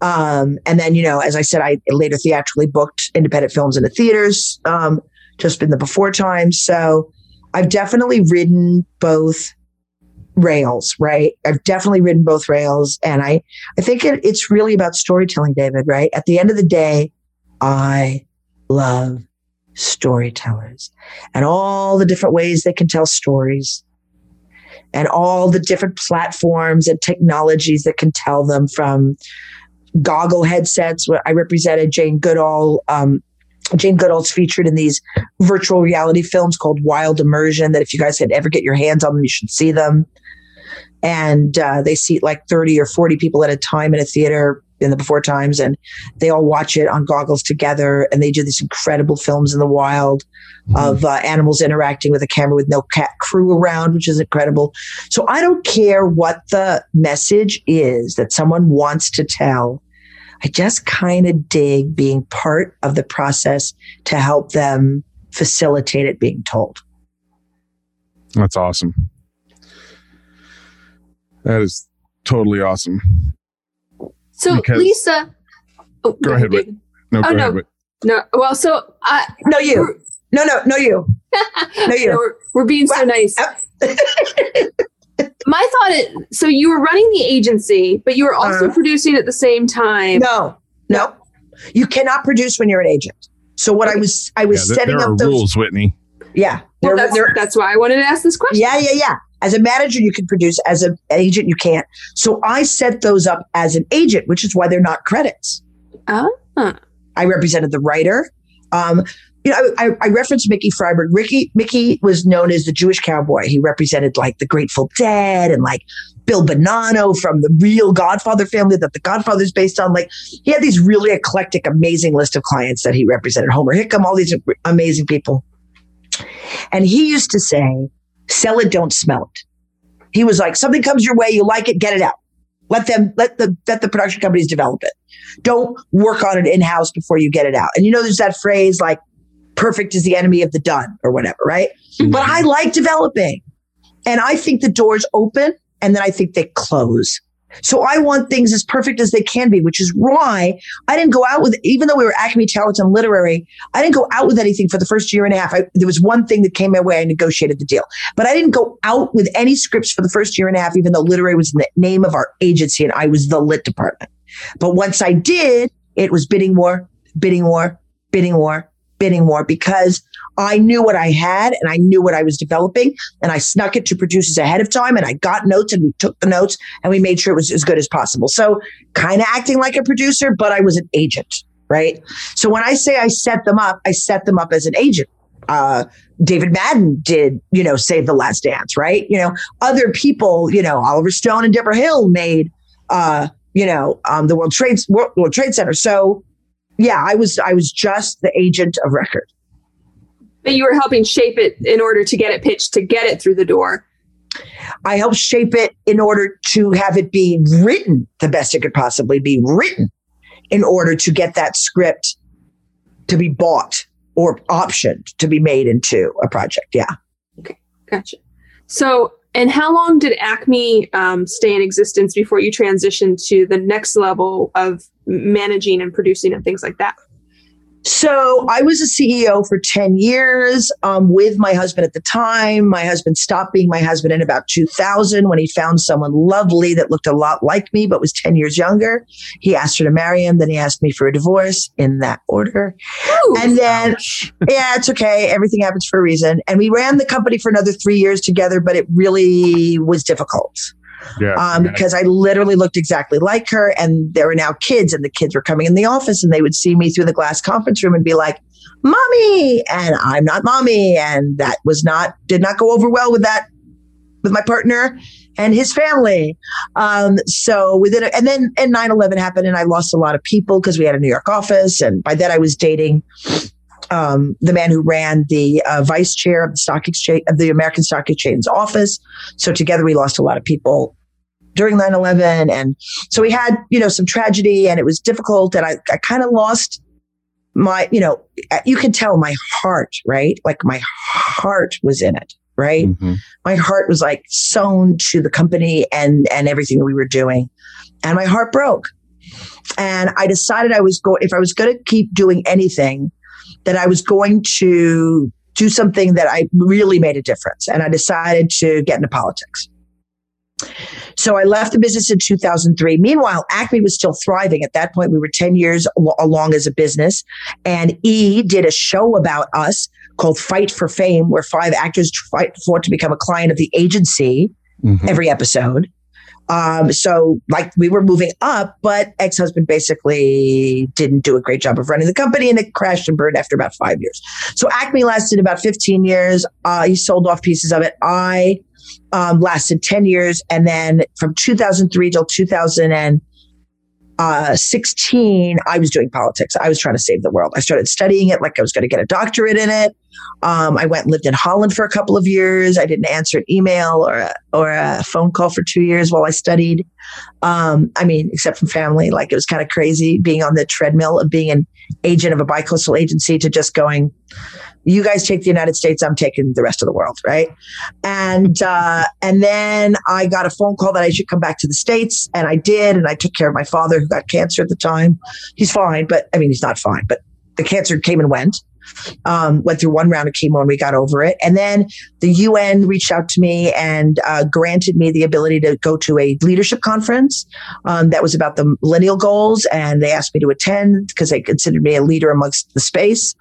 Speaker 5: Um, and then, you know, as I said, I later theatrically booked independent films in the theaters, um, just in the before times. So I've definitely ridden both rails, right? I've definitely ridden both rails. And I, I think it, it's really about storytelling, David, right? At the end of the day, I love storytellers and all the different ways they can tell stories and all the different platforms and technologies that can tell them from goggle headsets. I represented Jane Goodall. Um, Jane Goodall's featured in these virtual reality films called Wild Immersion. That if you guys had ever get your hands on them, you should see them. And uh, they seat like thirty or forty people at a time in a theater in the before times, and they all watch it on goggles together. And they do these incredible films in the wild of uh, animals interacting with a camera with no cat crew around, which is incredible. So I don't care what the message is that someone wants to tell. I just kind of dig being part of the process to help them facilitate it being told.
Speaker 2: That's awesome. That is totally awesome.
Speaker 4: So
Speaker 2: Because-
Speaker 4: Lisa, oh,
Speaker 2: Go ahead, Whit.
Speaker 4: David.
Speaker 2: No,
Speaker 4: Oh,
Speaker 2: go
Speaker 4: no.
Speaker 2: ahead. Whit.
Speaker 4: No, well, so I
Speaker 5: No, you. No, no, no, you. No, you.
Speaker 4: we're, we're being so
Speaker 5: What?
Speaker 4: nice. My thought is, so you were running the agency, but you were also
Speaker 5: Uh-huh.
Speaker 4: producing at the same time.
Speaker 5: No, no. You cannot produce when you're an agent. So what I was, I was
Speaker 2: Yeah,
Speaker 5: setting
Speaker 2: there are
Speaker 5: up those.
Speaker 2: rules, Whitney.
Speaker 5: Yeah,
Speaker 4: Well, that's, that's why I wanted to ask this question.
Speaker 5: Yeah, yeah, yeah. As a manager, you can produce. As an agent, you can't. So I set those up as an agent, which is why they're not credits.
Speaker 4: Ah.
Speaker 5: I represented the writer. Um, you know, I, I, I referenced Mickey Freiberg. Ricky Mickey was known as the Jewish cowboy. He represented like the Grateful Dead and like Bill Bonanno from the real Godfather family that the Godfather is based on. Like he had these really eclectic, amazing list of clients that he represented. Homer Hickam, all these amazing people. And he used to say, "Sell it, don't smell it." He was like, "Something comes your way, you like it, get it out. Let them let the let the production companies develop it." don't work on it in house before you get it out. And you know, there's that phrase like perfect is the enemy of the done or whatever, right? Mm-hmm. But I like developing and I think the doors open and then I think they close. So I want things as perfect as they can be, which is why I didn't go out with, even though we were Acme and Literary, I didn't go out with anything for the first year and a half. I, there was one thing that came my way. I negotiated the deal, but I didn't go out with any scripts for the first year and a half, even though Literary was the name of our agency and I was the lit department. But once I did, it was bidding war, bidding war, bidding war, bidding war because I knew what I had and I knew what I was developing and I snuck it to producers ahead of time and I got notes and we took the notes and we made sure it was as good as possible. So kind of acting like a producer, but I was an agent, right? So when I say I set them up, I set them up as an agent. uh, David Madden did, you know, Save the Last Dance, right? You know, other people, you know, Oliver Stone and Deborah Hill made, uh, you know, um, the World Trade World, World Trade Center. So, yeah, I was I was just the agent of record.
Speaker 4: But you were helping shape it in order to get it pitched to get it through the door.
Speaker 5: I helped shape it in order to have it be written the best it could possibly be written in order to get that script to be bought or optioned to be made into a project. Yeah.
Speaker 4: Okay, gotcha. So, and how long did Acme um, stay in existence before you transitioned to the next level of managing and producing and things like that?
Speaker 5: So I was a CEO for 10 years um, with my husband at the time. My husband stopped being my husband in about 2000 when he found someone lovely that looked a lot like me, but was 10 years younger. He asked her to marry him. Then he asked me for a divorce in that order. Ooh, and then, yeah, it's okay. Everything happens for a reason. And we ran the company for another three years together, but it really was difficult. Yeah, um, because I literally looked exactly like her, and there were now kids, and the kids were coming in the office, and they would see me through the glass conference room and be like, "Mommy," and I'm not mommy, and that was not did not go over well with that with my partner and his family. Um, so within, a, and then and 9-11 happened, and I lost a lot of people because we had a New York office, and by then I was dating. Um, the man who ran the uh, vice chair of the stock exchange of the American Stock Exchange's office. So together we lost a lot of people during 9-11 and so we had you know some tragedy and it was difficult and i, I kind of lost my you know you can tell my heart right like my heart was in it right mm-hmm. my heart was like sewn to the company and and everything that we were doing and my heart broke and i decided i was going if i was going to keep doing anything that i was going to do something that i really made a difference and i decided to get into politics so I left the business in 2003. Meanwhile, Acme was still thriving. At that point, we were 10 years along as a business. And E did a show about us called Fight for Fame, where five actors fight for to become a client of the agency mm-hmm. every episode. Um, so like we were moving up, but ex-husband basically didn't do a great job of running the company and it crashed and burned after about five years. So Acme lasted about 15 years. Uh, he sold off pieces of it. I um, lasted 10 years. And then from 2003 till 2016, I was doing politics. I was trying to save the world. I started studying it like I was going to get a doctorate in it. Um, I went and lived in Holland for a couple of years. I didn't answer an email or a, or a phone call for two years while I studied. Um, I mean, except from family, like it was kind of crazy being on the treadmill of being an agent of a bicoastal agency to just going, you guys take the United States, I'm taking the rest of the world, right? And uh, and then I got a phone call that I should come back to the States, and I did, and I took care of my father who got cancer at the time. He's fine, but I mean he's not fine, but the cancer came and went um, went through one round of chemo and we got over it. And then the UN reached out to me and uh, granted me the ability to go to a leadership conference um, that was about the millennial goals. And they asked me to attend because they considered me a leader amongst the space.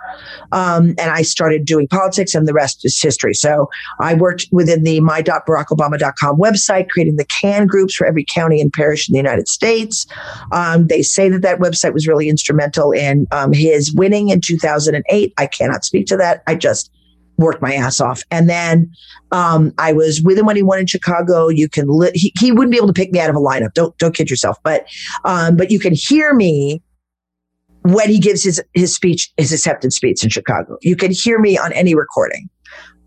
Speaker 5: Um, and I started doing politics and the rest is history. So I worked within the my.barackobama.com website, creating the CAN groups for every county and parish in the United States. Um, they say that that website was really instrumental in um, his winning in 2008. I cannot speak to that. I just worked my ass off. And then um, I was with him when he won in Chicago. You can li- he, he wouldn't be able to pick me out of a lineup. Don't don't kid yourself. But um, but you can hear me when he gives his his speech, his acceptance speech in Chicago. You can hear me on any recording.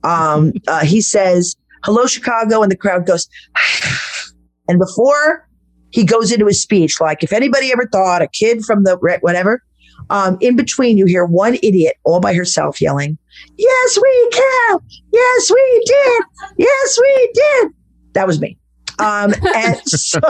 Speaker 5: Um, uh, he says, "Hello, Chicago," and the crowd goes. and before he goes into his speech, like if anybody ever thought a kid from the whatever, um, in between, you hear one idiot all by herself yelling, Yes, we can. Yes, we did. Yes, we did. That was me. Um, and so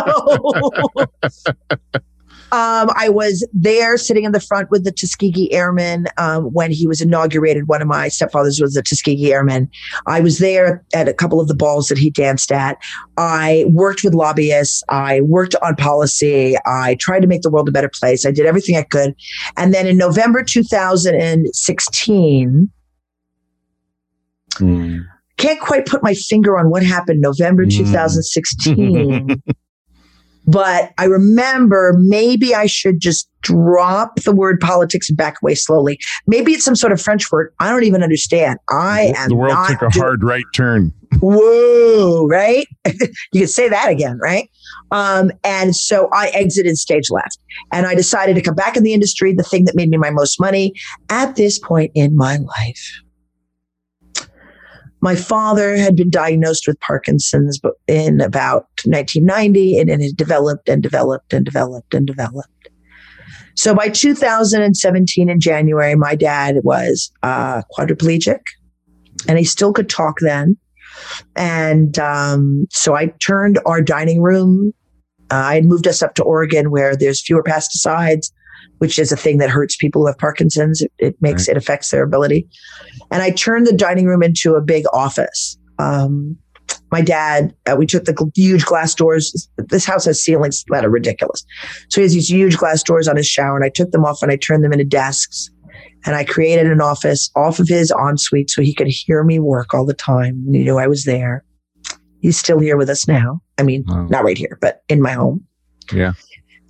Speaker 5: Um, I was there sitting in the front with the Tuskegee Airmen um, when he was inaugurated. One of my stepfathers was a Tuskegee Airman. I was there at a couple of the balls that he danced at. I worked with lobbyists. I worked on policy. I tried to make the world a better place. I did everything I could. And then in November 2016, mm. can't quite put my finger on what happened November mm. 2016. But I remember maybe I should just drop the word politics and back away slowly. Maybe it's some sort of French word. I don't even understand. I am
Speaker 2: the world took a
Speaker 5: doing-
Speaker 2: hard right turn.
Speaker 5: whoa, right? you could say that again, right? Um, and so I exited stage left and I decided to come back in the industry, the thing that made me my most money at this point in my life. My father had been diagnosed with Parkinson's in about 1990 and it had developed and developed and developed and developed. So by 2017 in January, my dad was uh, quadriplegic and he still could talk then. And um, so I turned our dining room. Uh, I had moved us up to Oregon where there's fewer pesticides, which is a thing that hurts people who have Parkinson's. It, it makes it affects their ability. And I turned the dining room into a big office. Um, my dad, uh, we took the huge glass doors. This house has ceilings that are ridiculous. So he has these huge glass doors on his shower, and I took them off and I turned them into desks. And I created an office off of his ensuite so he could hear me work all the time. He knew I was there. He's still here with us now. I mean,
Speaker 2: Wow.
Speaker 5: not right here, but in my home.
Speaker 2: Yeah.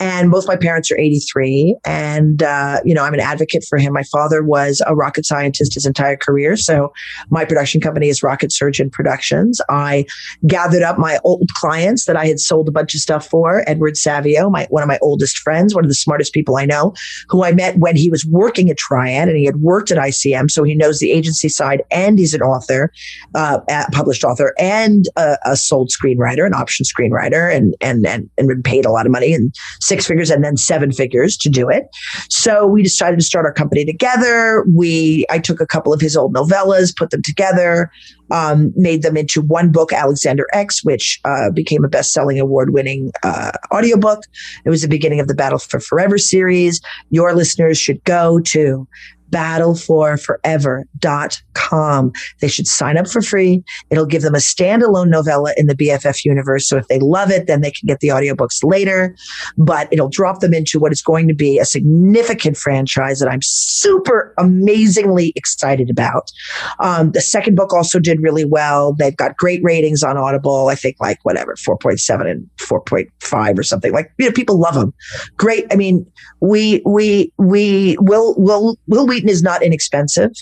Speaker 5: And both my parents are 83. And, uh, you know, I'm an advocate for him. My father was a rocket scientist his entire career. So my production company is Rocket Surgeon Productions. I gathered up my old clients that I had sold a bunch of stuff for. Edward Savio, my, one of my oldest friends, one of the smartest people I know, who I met when he was working at Triad and he had worked at ICM. So he knows the agency side and he's an author, uh, published author and a, a sold screenwriter, an option screenwriter and, and, and, and been paid a lot of money and six figures and then seven figures to do it. So we decided to start our company together. We, I took a couple of his old novellas, put them together, um, made them into one book, Alexander X, which uh, became a best-selling, award-winning uh, audiobook. It was the beginning of the Battle for Forever series. Your listeners should go to battleforforever.com. They should sign up for free. It'll give them a standalone novella in the BFF universe. So if they love it, then they can get the audiobooks later, but it'll drop them into what is going to be a significant franchise that I'm super amazingly excited about. Um, the second book also did really well. They've got great ratings on Audible. I think like whatever, 4.7 and 4.5 or something. Like, you know, people love them. Great. I mean, we, we, we, Wil, Wil, Wil Is not inexpensive.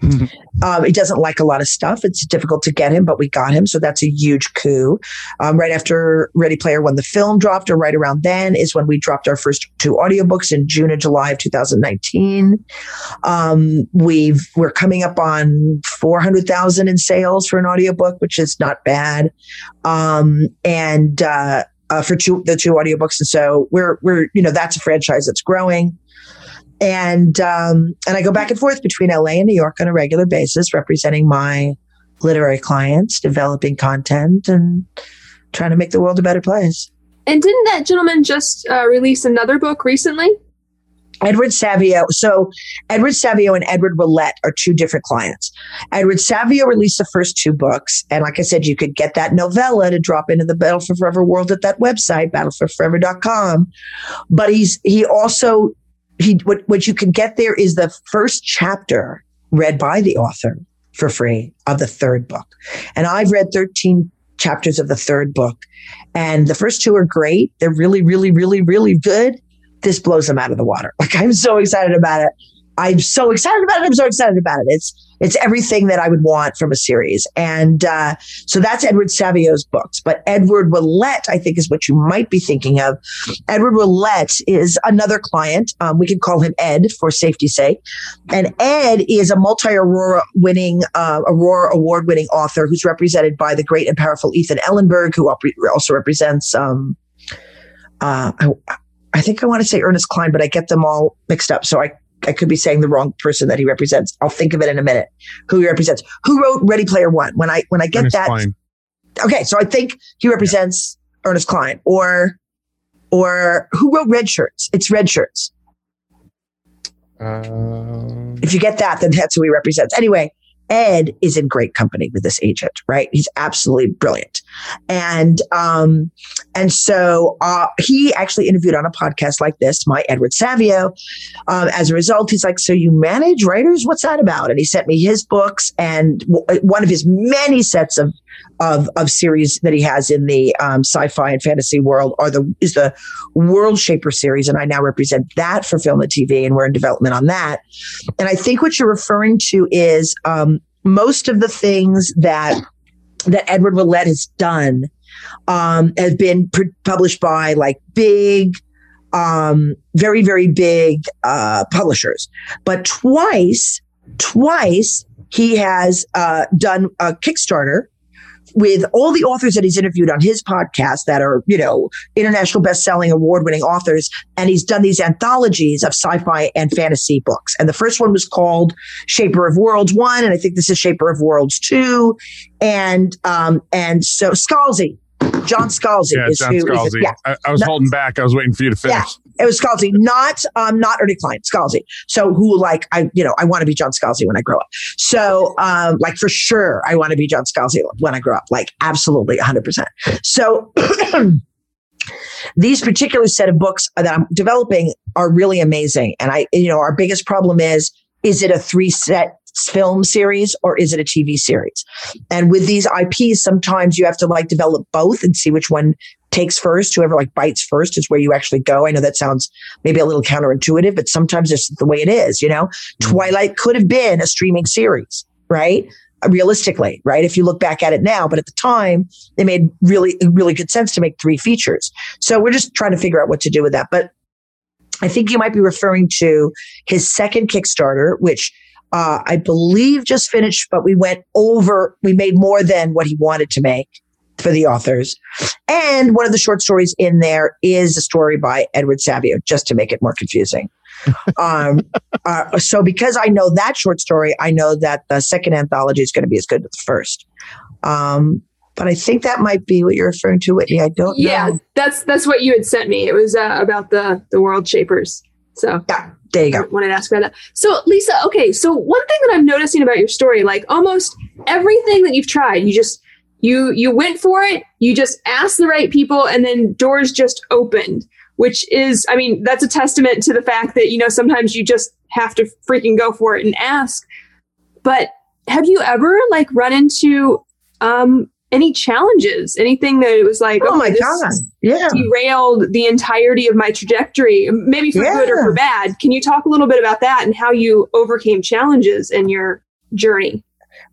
Speaker 5: Um, he doesn't like a lot of stuff. It's difficult to get him, but we got him. So that's a huge coup. Um, right after Ready Player One, the film dropped, or right around then is when we dropped our first two audiobooks in June and July of 2019. Um, we've, we're coming up on 400,000 in sales for an audiobook, which is not bad. Um, and, uh, uh, for two, the two audiobooks. And so we're, we're, you know, that's a franchise that's growing and um, and I go back and forth between LA and New York on a regular basis, representing my literary clients, developing content, and trying to make the world a better place.
Speaker 4: And didn't that gentleman just uh, release another book recently?
Speaker 5: Edward Savio. So Edward Savio and Edward Willett are two different clients. Edward Savio released the first two books. And like I said, you could get that novella to drop into the Battle for Forever world at that website, battleforforever.com. But he's, he also, he, what, what you can get there is the first chapter read by the author for free of the third book. And I've read 13 chapters of the third book. And the first two are great. They're really, really, really, really good this blows them out of the water. Like I'm so excited about it. I'm so excited about it. I'm so excited about it. It's it's everything that I would want from a series. And uh, so that's Edward Savio's books. But Edward Willett, I think, is what you might be thinking of. Edward Willett is another client. Um, we can call him Ed for safety's sake. And Ed is a multi-Aurora winning, uh, Aurora award winning author who's represented by the great and powerful Ethan Ellenberg, who also represents. Um, uh, I, I think I want to say Ernest Cline, but I get them all mixed up. So I, I could be saying the wrong person that he represents. I'll think of it in a minute. Who he represents? Who wrote Ready Player One? When I when I get
Speaker 2: Ernest
Speaker 5: that,
Speaker 2: Cline.
Speaker 5: okay. So I think he represents Ernest Cline, or or who wrote Red Shirts? It's Red Shirts.
Speaker 2: Uh,
Speaker 5: If you get that, then that's who he represents. Anyway, Ed is in great company with this agent, right? He's absolutely brilliant. And, um, and so, uh, he actually interviewed on a podcast like this, my Edward Savio. Um, as a result, he's like, so you manage writers? What's that about? And he sent me his books and w- one of his many sets of of of series that he has in the um, sci-fi and fantasy world are the is the World Shaper series, and I now represent that for film and TV, and we're in development on that. And I think what you're referring to is um, most of the things that that Edward Willett has done um, have been pr- published by like big um, very, very big uh, publishers. But twice, twice, he has uh, done a Kickstarter with all the authors that he's interviewed on his podcast that are, you know, international best-selling award-winning authors. And he's done these anthologies of sci-fi and fantasy books. And the first one was called Shaper of Worlds One. And I think this is Shaper of Worlds Two. And, um, and so Scalzi John Scalzi
Speaker 2: yeah,
Speaker 5: is
Speaker 2: John
Speaker 5: who.
Speaker 2: Scalzi.
Speaker 5: Is, yeah,
Speaker 2: I, I was holding back. I was waiting for you to finish.
Speaker 5: Yeah. it was Scalzi, not um, not Ernie Cline, Scalzi. So who like I, you know, I want to be John Scalzi when I grow up. So um, like for sure, I want to be John Scalzi when I grow up. Like absolutely, hundred percent. So. These particular set of books that I'm developing are really amazing. And I, you know, our biggest problem is, is it a three set film series or is it a TV series? And with these IPs, sometimes you have to like develop both and see which one takes first. Whoever like bites first is where you actually go. I know that sounds maybe a little counterintuitive, but sometimes it's the way it is, you know? Mm-hmm. Twilight could have been a streaming series, right? Uh, realistically, right? If you look back at it now, but at the time, it made really, really good sense to make three features. So we're just trying to figure out what to do with that. But I think you might be referring to his second Kickstarter, which uh, I believe just finished, but we went over, we made more than what he wanted to make for the authors. And one of the short stories in there is a story by Edward Savio, just to make it more confusing. um, uh, so because I know that short story, I know that the second anthology is going to be as good as the first. Um, but I think that might be what you're referring to, Whitney. I don't know.
Speaker 4: Yeah,
Speaker 5: know.
Speaker 4: that's that's what you had sent me. It was uh, about the the world shapers. So
Speaker 5: Yeah, there you
Speaker 4: I
Speaker 5: go.
Speaker 4: wanted to ask about that. So, Lisa, okay, so one thing that I'm noticing about your story, like almost everything that you've tried, you just you you went for it, you just asked the right people, and then doors just opened. Which is, I mean, that's a testament to the fact that you know sometimes you just have to freaking go for it and ask. But have you ever like run into um any challenges? Anything that it was like,
Speaker 5: Oh my
Speaker 4: this-
Speaker 5: God. Yeah.
Speaker 4: derailed the entirety of my trajectory, maybe for good or for bad. Can you talk a little bit about that and how you overcame challenges in your journey?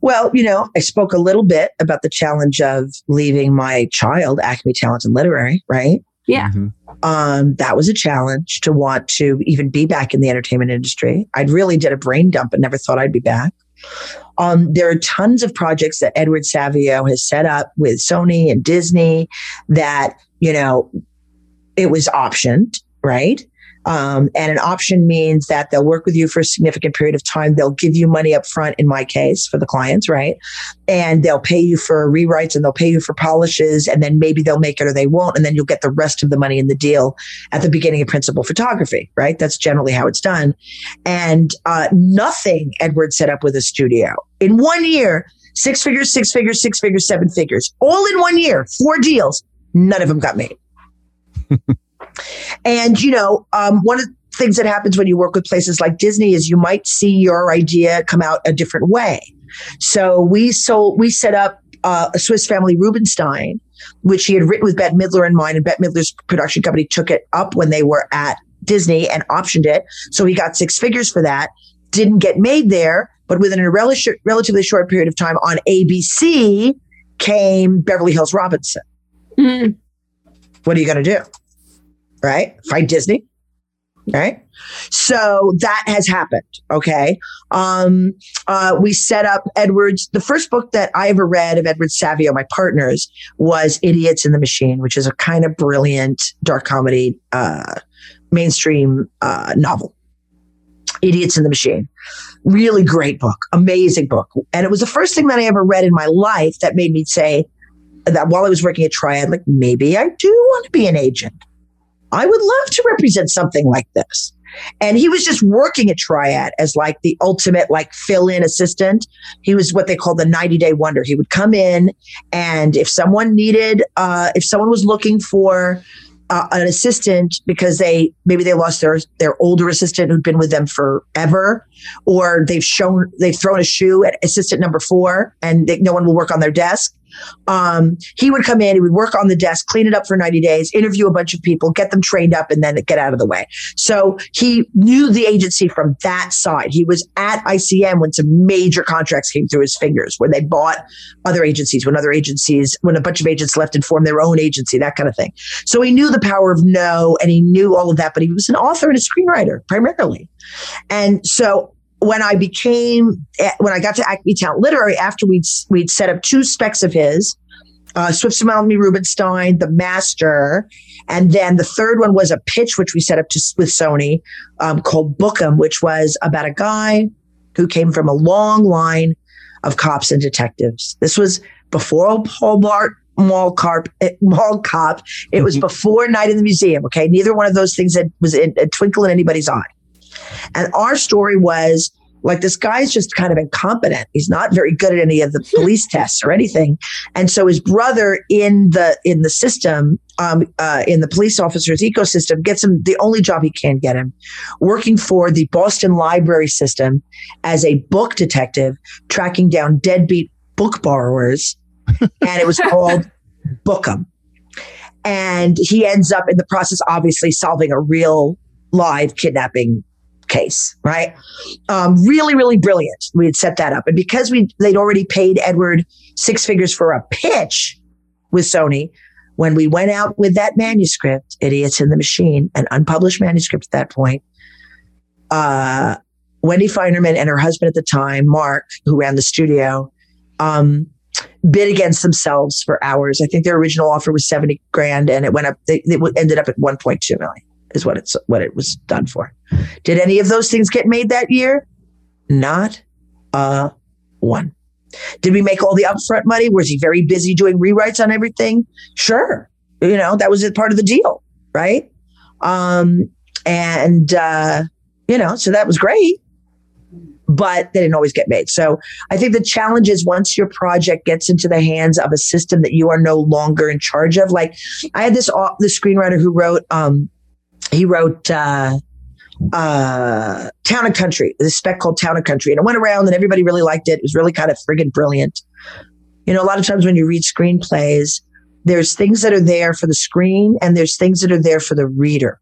Speaker 5: Well, you know, I spoke a little bit about the challenge of leaving my child, Acme Talent and Literary, right?
Speaker 4: Yeah.
Speaker 2: Mhm.
Speaker 5: Um, that was a challenge to want to even be back in the entertainment industry. I really did a brain dump and never thought I'd be back. Um, there are tons of projects that Edward Savio has set up with Sony and Disney that, you know, it was optioned, right? Um, and an option means that they'll work with you for a significant period of time. They'll give you money up front, in my case, for the clients, right? And they'll pay you for rewrites and they'll pay you for polishes, and then maybe they'll make it or they won't. And then you'll get the rest of the money in the deal at the beginning of principal photography, right? That's generally how it's done. And uh, nothing Edward set up with a studio in one year six figures, six figures, six figures, seven figures, all in one year, four deals. None of them got made. and, you know, um, one of the things that happens when you work with places like Disney is you might see your idea come out a different way. So we sold, we set up uh, a Swiss Family Rubenstein, which he had written with Bette Midler in mind, and Bette Midler's production company took it up when they were at Disney and optioned it. So he got six figures for that. Didn't get made there, but within a rel- relatively short period of time on ABC came Beverly Hills Robinson.
Speaker 4: Mm,
Speaker 5: What are you going to do? Right? Fight Disney? Right? So that has happened. Okay. Um, uh, we set up Edwards. The first book that I ever read of Edward Savio, my partners, was Idiots in the Machine, which is a kind of brilliant dark comedy, uh, mainstream, uh, novel. Idiots in the Machine. Really great book, amazing book. And it was the first thing that I ever read in my life that made me say that while I was working at Triad, like maybe I do want to be an agent. I would love to represent something like this. And he was just working at Triad as like the ultimate like fill in assistant. He was what they call the 90 day wonder. He would come in and if someone needed, uh, if someone was looking for uh, an assistant because they maybe they lost their their older assistant who'd been with them forever, or they've shown they've thrown a shoe at assistant number four and they, no one will work on their desk. Um, he would come in, he would work on the desk, clean it up for 90 days, interview a bunch of people, get them trained up, and then get out of the way. So he knew the agency from that side. He was at ICM when some major contracts came through his fingers, where they bought other agencies, when other agencies, when a bunch of agents left and formed their own agency, that kind of thing. So he knew the power of no and he knew all of that, but he was an author and a screenwriter primarily. And so when I became, eh, when I got to Acme Talent Literary, after we'd, we'd set up two specs of his, uh, Swiss Family Rubenstein, The Master, and then the third one was a pitch which we set up to, with Sony um, called Bookham, which was about a guy who came from a long line of cops and detectives. This was before Paul Blart Mall Cop. Eh, Mall Cop. It was before Night in the Museum. Okay, neither one of those things that was in, a twinkle in anybody's eye. And our story was like this guy's just kind of incompetent. He's not very good at any of the police tests or anything. And so his brother in the in the system, um, uh, in the police officer's ecosystem, gets him the only job he can get him, working for the Boston Library System as a book detective, tracking down deadbeat book borrowers. and it was called Bookham. And he ends up in the process, obviously solving a real live kidnapping case, right? Um, really, really brilliant. We had set that up. And because we they'd already paid Edward six figures for a pitch with Sony, when we went out with that manuscript, Idiots in the Machine, an unpublished manuscript at that point, uh, Wendy Finerman and her husband at the time, Mark, who ran the studio, um, bid against themselves for hours. I think their original offer was 70 grand and it went up, they, they ended up at 1.2 million is what it's, what it was done for. Did any of those things get made that year? Not a one. Did we make all the upfront money? Was he very busy doing rewrites on everything? Sure. You know, that was a part of the deal, right? Um, and, uh, you know, so that was great, but they didn't always get made. So I think the challenge is once your project gets into the hands of a system that you are no longer in charge of. Like I had this, uh, the screenwriter who wrote, um, he wrote, uh, uh, Town and Country, this spec called Town and Country. And it went around and everybody really liked it. It was really kind of friggin' brilliant. You know, a lot of times when you read screenplays, there's things that are there for the screen and there's things that are there for the reader.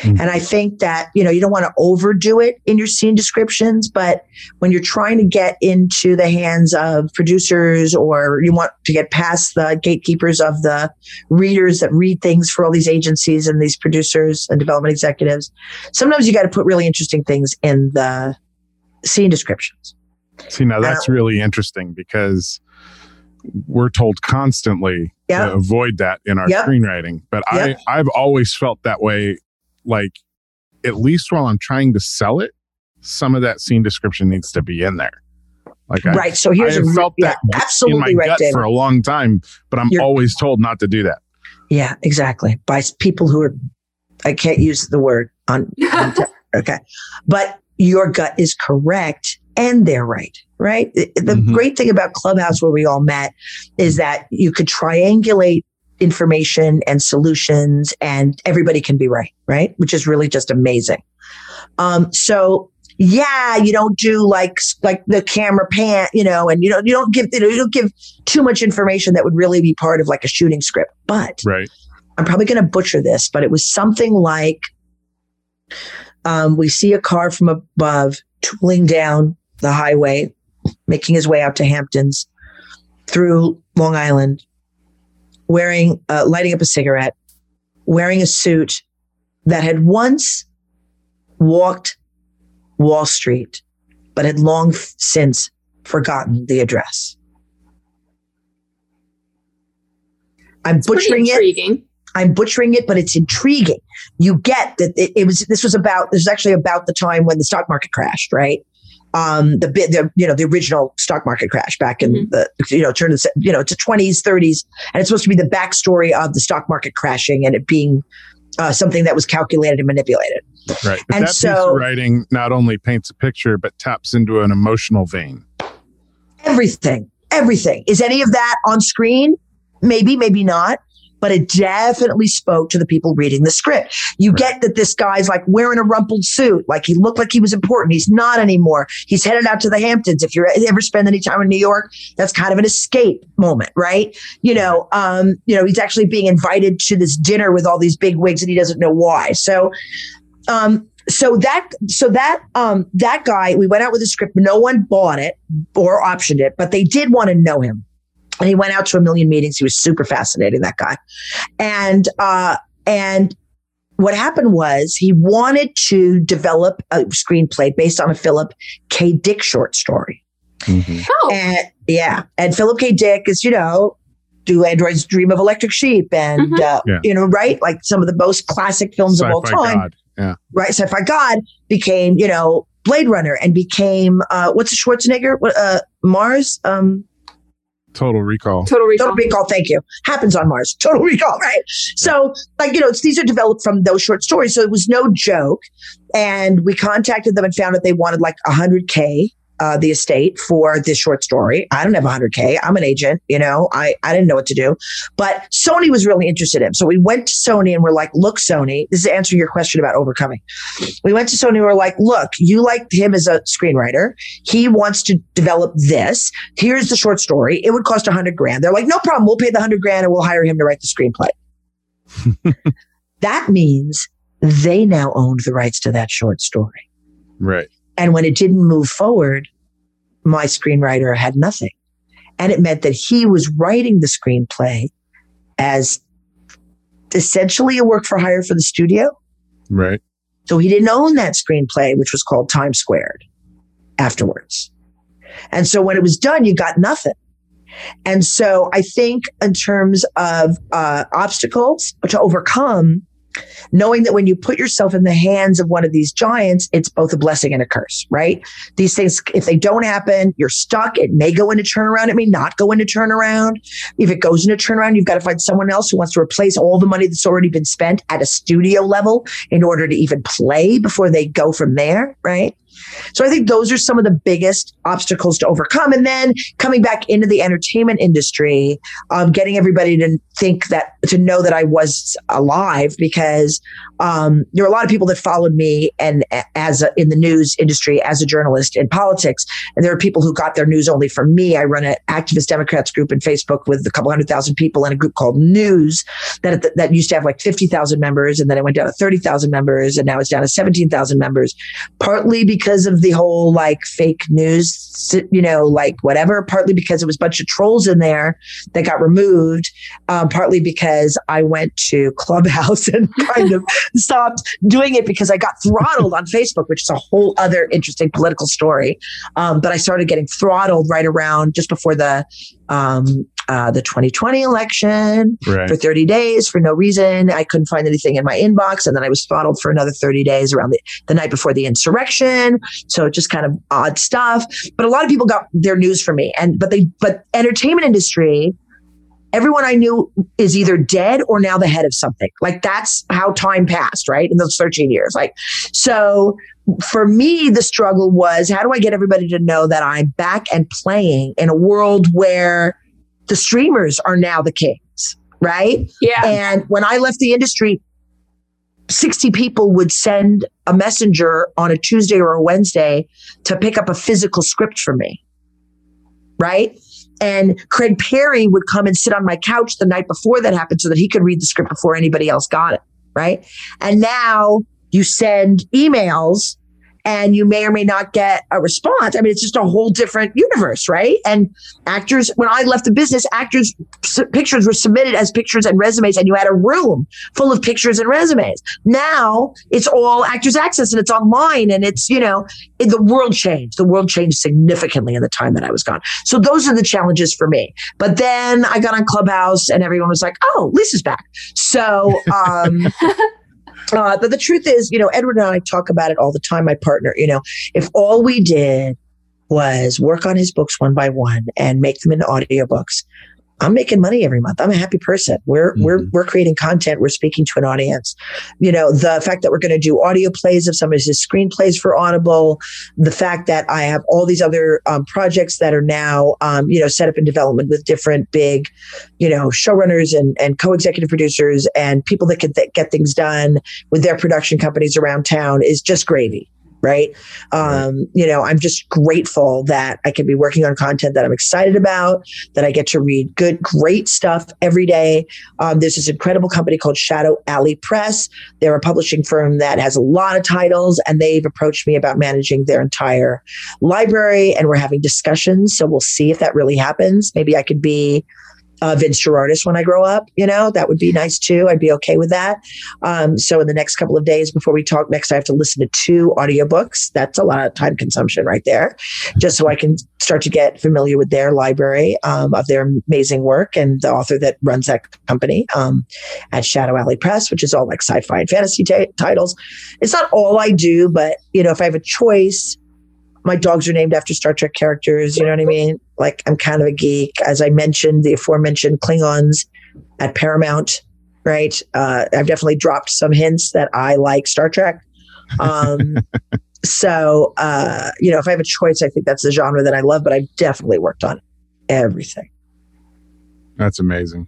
Speaker 5: Mm-hmm. And I think that, you know, you don't want to overdo it in your scene descriptions, but when you're trying to get into the hands of producers or you want to get past the gatekeepers of the readers that read things for all these agencies and these producers and development executives, sometimes you got to put really interesting things in the scene descriptions.
Speaker 2: See, now that's really interesting because we're told constantly yep. to avoid that in our yep. screenwriting. But yep. I, I've always felt that way like at least while I'm trying to sell it, some of that scene description needs to be in there.
Speaker 5: Like right. I, so here's
Speaker 2: I have felt yeah, that absolutely in my right, gut David. for a long time, but I'm You're, always told not to do that.
Speaker 5: Yeah, exactly. By people who are, I can't use the word on, on okay, but your gut is correct and they're right. Right. The mm-hmm. great thing about Clubhouse, where we all met, is that you could triangulate information and solutions and everybody can be right, right? Which is really just amazing. Um, so yeah, you don't do like like the camera pan, you know, and you don't you don't give you know you don't give too much information that would really be part of like a shooting script. But
Speaker 2: right.
Speaker 5: I'm probably going to butcher this, but it was something like um, we see a car from above tooling down the highway, making his way out to Hamptons through Long Island, wearing, uh, lighting up a cigarette, wearing a suit that had once walked Wall Street, but had long f- since forgotten the address. I'm it's butchering it. I'm butchering it, but it's intriguing. You get that it, it was. This was about. This was actually about the time when the stock market crashed, right? Um, the bit, the, you know, the original stock market crash back in mm-hmm. the, you know, turn of, the, you know, to twenties, thirties. And it's supposed to be the backstory of the stock market crashing and it being uh, something that was calculated and manipulated.
Speaker 2: Right. But and that so, piece of writing not only paints a picture, but taps into an emotional vein.
Speaker 5: Everything, everything. Is any of that on screen? Maybe, maybe not. But it definitely spoke to the people reading the script. You right. get that this guy's like wearing a rumpled suit, like he looked like he was important. He's not anymore. He's headed out to the Hamptons. If you ever spend any time in New York, that's kind of an escape moment, right? You know, um, you know, he's actually being invited to this dinner with all these big wigs and he doesn't know why. So, um, so that so that um that guy we went out with a script no one bought it or optioned it but they did want to know him he went out to a million meetings he was super fascinating that guy and uh and what happened was he wanted to develop a screenplay based on a philip k dick short story mm-hmm. oh. and yeah and philip k dick is you know do androids dream of electric sheep and mm-hmm. uh, yeah. you know right like some of the most classic films Sci-fi of all time God.
Speaker 2: Yeah.
Speaker 5: Right. Sci-fi God became, you know, Blade Runner and became uh what's the Schwarzenegger? What uh Mars? Um
Speaker 2: Total Recall.
Speaker 4: Total Recall.
Speaker 5: Total Recall. Thank you. Happens on Mars. Total Recall. Right. So, like you know, these are developed from those short stories. So it was no joke. And we contacted them and found that they wanted like a hundred k uh, the estate for this short story. I don't have 100K. I'm an agent. You know, I, I didn't know what to do. But Sony was really interested in. So we went to Sony and we're like, look, Sony, this is to answer your question about overcoming. We went to Sony and we're like, look, you like him as a screenwriter. He wants to develop this. Here's the short story. It would cost 100 grand. They're like, no problem. We'll pay the 100 grand and we'll hire him to write the screenplay. that means they now owned the rights to that short story.
Speaker 2: Right.
Speaker 5: And when it didn't move forward, my screenwriter had nothing. And it meant that he was writing the screenplay as essentially a work for hire for the studio.
Speaker 2: Right.
Speaker 5: So he didn't own that screenplay, which was called Time Squared afterwards. And so when it was done, you got nothing. And so I think in terms of uh, obstacles to overcome, knowing that when you put yourself in the hands of one of these giants, it's both a blessing and a curse, right? These things, if they don't happen, you're stuck. It may go into turnaround. It may not go into turnaround. If it goes into turnaround, you've got to find someone else who wants to replace all the money that's already been spent at a studio level in order to even play before they go from there, right? So I think those are some of the biggest obstacles to overcome. And then coming back into the entertainment industry, um, getting everybody to think that, to know that I was alive because um, there are a lot of people that followed me and as a, in the news industry as a journalist in politics. And there are people who got their news only from me. I run an activist Democrats group in Facebook with a couple hundred thousand people and a group called News that, that used to have like 50,000 members. And then it went down to 30,000 members and now it's down to 17,000 members, partly because of the whole like fake news, you know, like whatever, partly because it was a bunch of trolls in there that got removed, um, partly because I went to Clubhouse and kind of stopped doing it because I got throttled on Facebook, which is a whole other interesting political story. Um, but I started getting throttled right around just before the um, uh, the 2020 election right. for 30 days for no reason. I couldn't find anything in my inbox. And then I was throttled for another 30 days around the, the night before the insurrection. So just kind of odd stuff. But a lot of people got their news from me. And, but they, but entertainment industry, everyone I knew is either dead or now the head of something. Like that's how time passed, right? In those 13 years. Like, so for me, the struggle was how do I get everybody to know that I'm back and playing in a world where the streamers are now the kings, right?
Speaker 4: Yeah.
Speaker 5: And when I left the industry, 60 people would send a messenger on a Tuesday or a Wednesday to pick up a physical script for me. Right. And Craig Perry would come and sit on my couch the night before that happened so that he could read the script before anybody else got it. Right. And now you send emails and you may or may not get a response. I mean, it's just a whole different universe, right? And actors, when I left the business, actors' pictures were submitted as pictures and resumes, and you had a room full of pictures and resumes. Now it's all actors access and it's online and it's, you know, the world changed. The world changed significantly in the time that I was gone. So those are the challenges for me. But then I got on Clubhouse and everyone was like, oh, Lisa's back. So, um, Uh, but the truth is, you know, Edward and I talk about it all the time, my partner. You know, if all we did was work on his books one by one and make them into audiobooks, I'm making money every month. I'm a happy person. We're
Speaker 2: Mm-hmm.
Speaker 5: we're we're creating content. We're speaking to an audience. You know, the fact that we're going to do audio plays of some of his screenplays for Audible, the fact that I have all these other um, projects that are now um, you know set up in development with different big, you know, showrunners and and co-executive producers and people that can th- get things done with their production companies around town is just gravy. Right. Um, you know, I'm just grateful that I can be working on content that I'm excited about, that I get to read good, great stuff every day. Um, there's this incredible company called Shadow Alley Press. They're a publishing firm that has a lot of titles, and they've approached me about managing their entire library. And we're having discussions. So we'll see if that really happens. Maybe I could be uh, Vince Gerardis when I grow up. You know, that would be nice too. I'd be okay with that. Um, so in the next couple of days before we talk next, I have to listen to two audiobooks. That's a lot of time consumption right there, just so I can start to get familiar with their library um, of their amazing work and the author that runs that company um, at Shadow Alley Press, which is all like sci-fi and fantasy t- titles. It's not all I do, but you know, if I have a choice, my dogs are named after Star Trek characters. You know what I mean? Like I'm kind of a geek. As I mentioned, the aforementioned Klingons at Paramount, right? Uh, I've definitely dropped some hints that I like Star Trek. Um, so, uh, you know, if I have a choice, I think that's the genre that I love, but I've definitely worked on everything.
Speaker 2: That's amazing.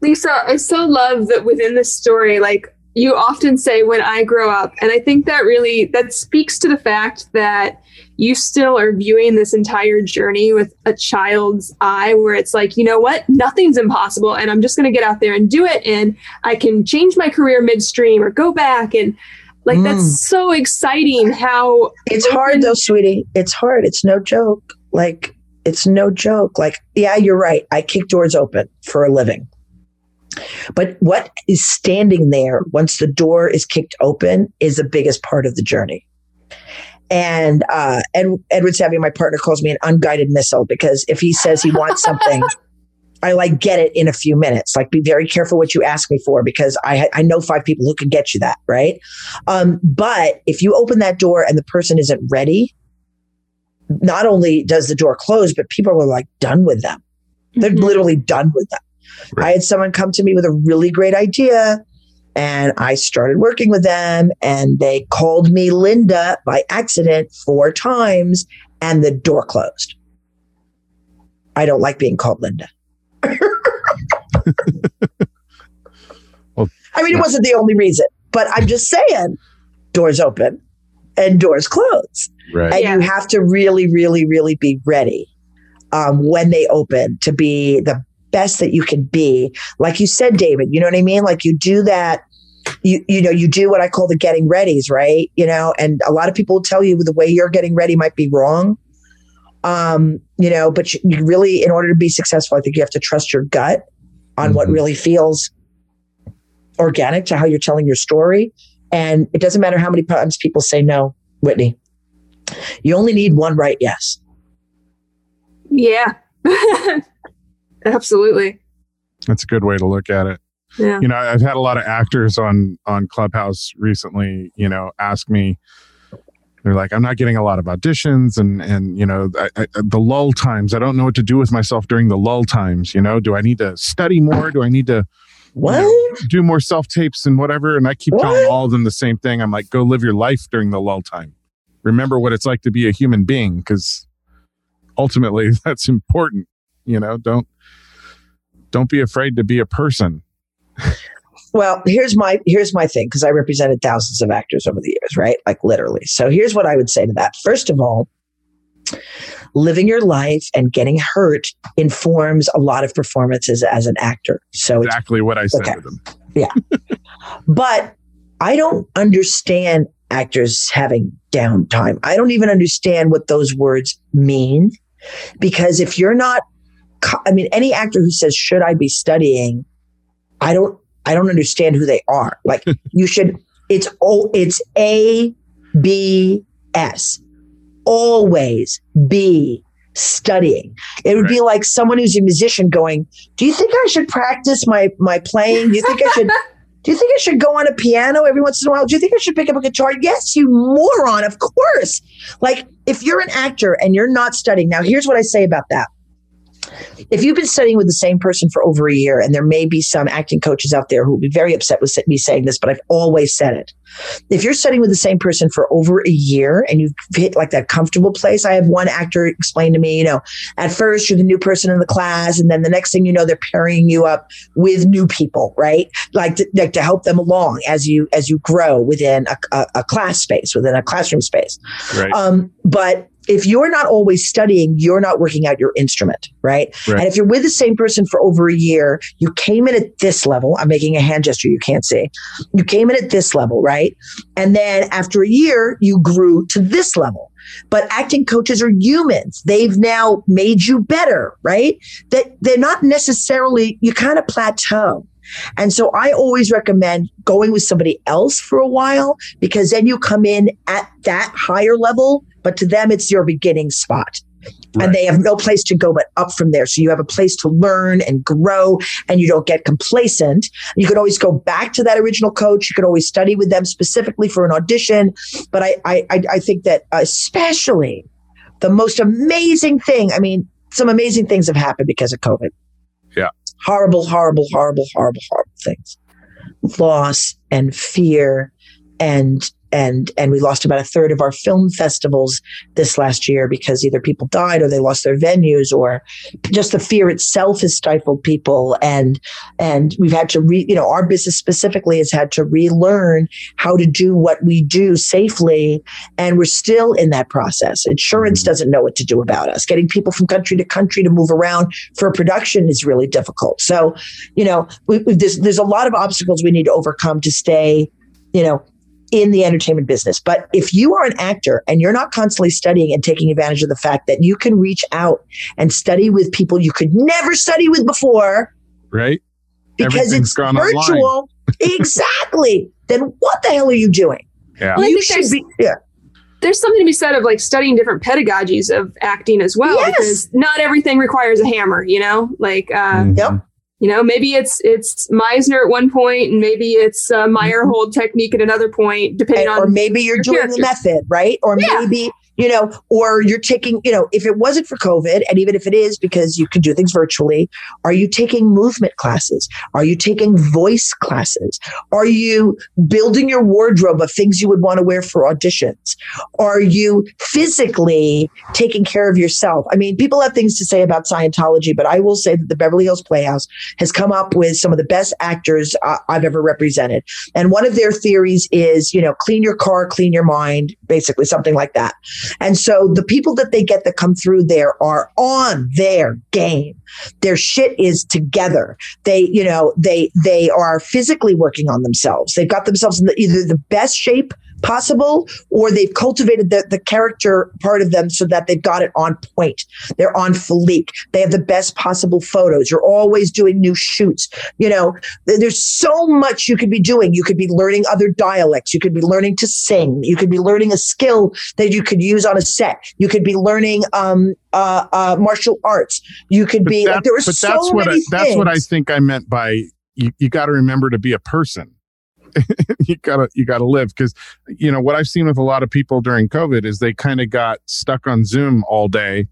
Speaker 4: Lisa, I so love that within this story, like you often say when I grow up, and I think that really that speaks to the fact that you still are viewing this entire journey with a child's eye where it's like, you know what? Nothing's impossible and I'm just going to get out there and do it and I can change my career midstream or go back and like
Speaker 5: Mm.
Speaker 4: that's so exciting how
Speaker 5: It's hard though, sweetie. It's hard. It's no joke. Like, it's no joke. Like, yeah, you're right. I kick doors open for a living. But what is standing there once the door is kicked open is the biggest part of the journey. And uh, Ed, Edward Savvy, my partner, calls me an unguided missile because if he says he wants something, I like get it in a few minutes. Like, be very careful what you ask me for because I I know five people who can get you that, right? Um, but if you open that door and the person isn't ready, not only does the door close, but people are like done with them. They're
Speaker 4: Mhm.
Speaker 5: literally done with them. I had someone come to me with a really great idea and I started working with them and they called me Linda by accident four times and the door closed. I don't like being called Linda.
Speaker 2: Well,
Speaker 5: I mean,
Speaker 2: yeah.
Speaker 5: it wasn't the only reason, but I'm just saying doors open and doors close.
Speaker 2: Right.
Speaker 5: And
Speaker 4: Yeah.
Speaker 5: you have to really, really, really be ready um, when they open to be the best that you can be. Like you said, David, you know what I mean? Like you do that. You, you know, you do what I call the getting readies, right? You know, and a lot of people will tell you the way you're getting ready might be wrong. Um, you know, but you, you really, in order to be successful, I think you have to trust your gut on what
Speaker 2: Mhm.
Speaker 5: really feels organic to how you're telling your story. And it doesn't matter how many times people say no, Whitney. You only need one right yes.
Speaker 4: Yeah. Absolutely.
Speaker 2: That's a good way to look at it.
Speaker 4: Yeah.
Speaker 2: You know, I've had a lot of actors on on Clubhouse recently. You know, ask me. They're like, I'm not getting a lot of auditions, and and you know, I, I, the lull times. I don't know what to do with myself during the lull times. You know, do I need to study more? Do I need to
Speaker 5: What?
Speaker 2: do more self tapes and whatever? And I keep telling all of them the same thing. I'm like, go live your life during the lull time. Remember what it's like to be a human being, because ultimately that's important. You know, don't don't be afraid to be a person.
Speaker 5: Well, here's my here's my thing because I represented thousands of actors over the years, right? Like literally. So here's what I would say to that. First of all, living your life and getting hurt informs a lot of performances as an actor. So
Speaker 2: Exactly what I said
Speaker 5: Okay.
Speaker 2: to them. Yeah.
Speaker 5: but I don't understand actors having downtime. I don't even understand what those words mean. Because if you're not, I mean, any actor who says, should I be studying? I don't, I don't understand who they are. Like you should, it's, all, it's A, B, S. Always be studying. It would be like someone who's a musician going, do you think I should practice my, my playing? Do you think I should do you think I should go on a piano every once in a while? Do you think I should pick up a guitar? Yes, you moron. Of course. Like, if you're an actor and you're not studying, now here's what I say about that. If you've been studying with the same person for over a year, and there may be some acting coaches out there who will be very upset with me saying this, but I've always said it. If you're studying with the same person for over a year and you've hit like that comfortable place, I have one actor explain to me, you know, at first you're the new person in the class, and then the next thing you know, they're pairing you up with new people, right? Like to, like to help them along as you as you grow within a, a, a class space, within a classroom space.
Speaker 2: Right.
Speaker 5: Um, but if you're not always studying, you're not working out your instrument, right?
Speaker 2: Right.
Speaker 5: And if you're with the same person for over a year, you came in at this level. I'm making a hand gesture you can't see. You came in at this level, right? And then after a year, you grew to this level. But acting coaches are humans. They've now made you better, right? That they're not necessarily, you kind of plateau. And so I always recommend going with somebody else for a while because then you come in at that higher level, but to them, it's your beginning spot.
Speaker 2: Right.
Speaker 5: And they have no place to go but up from there. So you have a place to learn and grow and you don't get complacent. You could always go back to that original coach. You could always study with them specifically for an audition. But I, I, I I think that especially the most amazing thing, I mean, some amazing things have happened because of COVID.
Speaker 2: Yeah.
Speaker 5: Horrible, horrible, horrible, horrible, horrible things. Loss and fear and and and we lost about a third of our film festivals this last year because either people died or they lost their venues or just the fear itself has stifled people. And and we've had to re you know our business specifically has had to relearn how to do what we do safely. And we're still in that process. Insurance mm-hmm. doesn't know what to do about us. Getting people from country to country to move around for production is really difficult. So you know we, we- there's there's a lot of obstacles we need to overcome to stay you know in the entertainment business. But if you are an actor and you're not constantly studying and taking advantage of the fact that you can reach out and study with people you could never study with before
Speaker 2: right.
Speaker 5: because
Speaker 2: Everything's
Speaker 5: it's
Speaker 2: gone online.
Speaker 5: virtual, exactly, then what the hell are you doing?
Speaker 2: Yeah.
Speaker 4: Well,
Speaker 5: you should
Speaker 4: there's-
Speaker 5: be, yeah.
Speaker 4: there's something to be said of like studying different pedagogies of acting as well
Speaker 5: Yes.
Speaker 4: because not everything requires a hammer you know like uh
Speaker 2: Mhm.
Speaker 5: Yep.
Speaker 4: You know maybe it's it's meisner at one point and maybe it's uh, meyerhold technique at another point depending
Speaker 5: And- or
Speaker 4: on
Speaker 5: maybe you're
Speaker 4: your
Speaker 5: doing the method, right? Or
Speaker 4: Yeah.
Speaker 5: maybe, you know, or you're taking, you know, if it wasn't for COVID, and even if it is because you can do things virtually, are you taking movement classes? Are you taking voice classes? Are you building your wardrobe of things you would want to wear for auditions? Are you physically taking care of yourself? I mean, people have things to say about Scientology, but I will say that the Beverly Hills Playhouse has come up with some of the best actors uh, I've ever represented. And one of their theories is, you know, clean your car, clean your mind, basically something like that. And so the people that they get that come through there are on their game. Their shit is together. They, you know, they they are physically working on themselves. They've got themselves in the, either the best shape possible or they've cultivated the, the character part of them so that they've got it on point. They're on fleek. They have the best possible photos. You're always doing new shoots. You know, there's so much you could be doing. You could be learning other dialects. You could be learning to sing. You could be learning a skill that you could use on a set. You could be learning um, uh, uh, martial arts. You could
Speaker 2: But
Speaker 5: be
Speaker 2: that-
Speaker 5: like there are so
Speaker 2: that's what I,
Speaker 5: many
Speaker 2: that's what I think I meant by you, you got to remember to be a person. you gotta you gotta live because you know what I've seen with a lot of people during COVID is they kind of got stuck on Zoom all day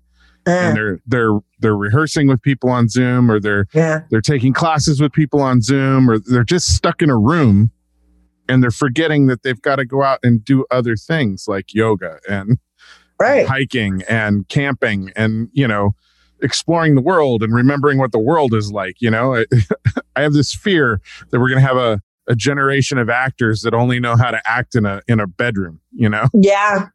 Speaker 5: Uh,
Speaker 2: and they're they're they're rehearsing with people on Zoom or they're
Speaker 5: yeah.
Speaker 2: they're taking classes with people on Zoom or they're just stuck in a room and they're forgetting that they've got to go out and do other things like yoga and
Speaker 5: Right.
Speaker 2: hiking and camping and you know exploring the world and remembering what the world is like you know I, I have this fear that we're going to have a, a generation of actors that only know how to act in a in a bedroom you know
Speaker 5: Yeah.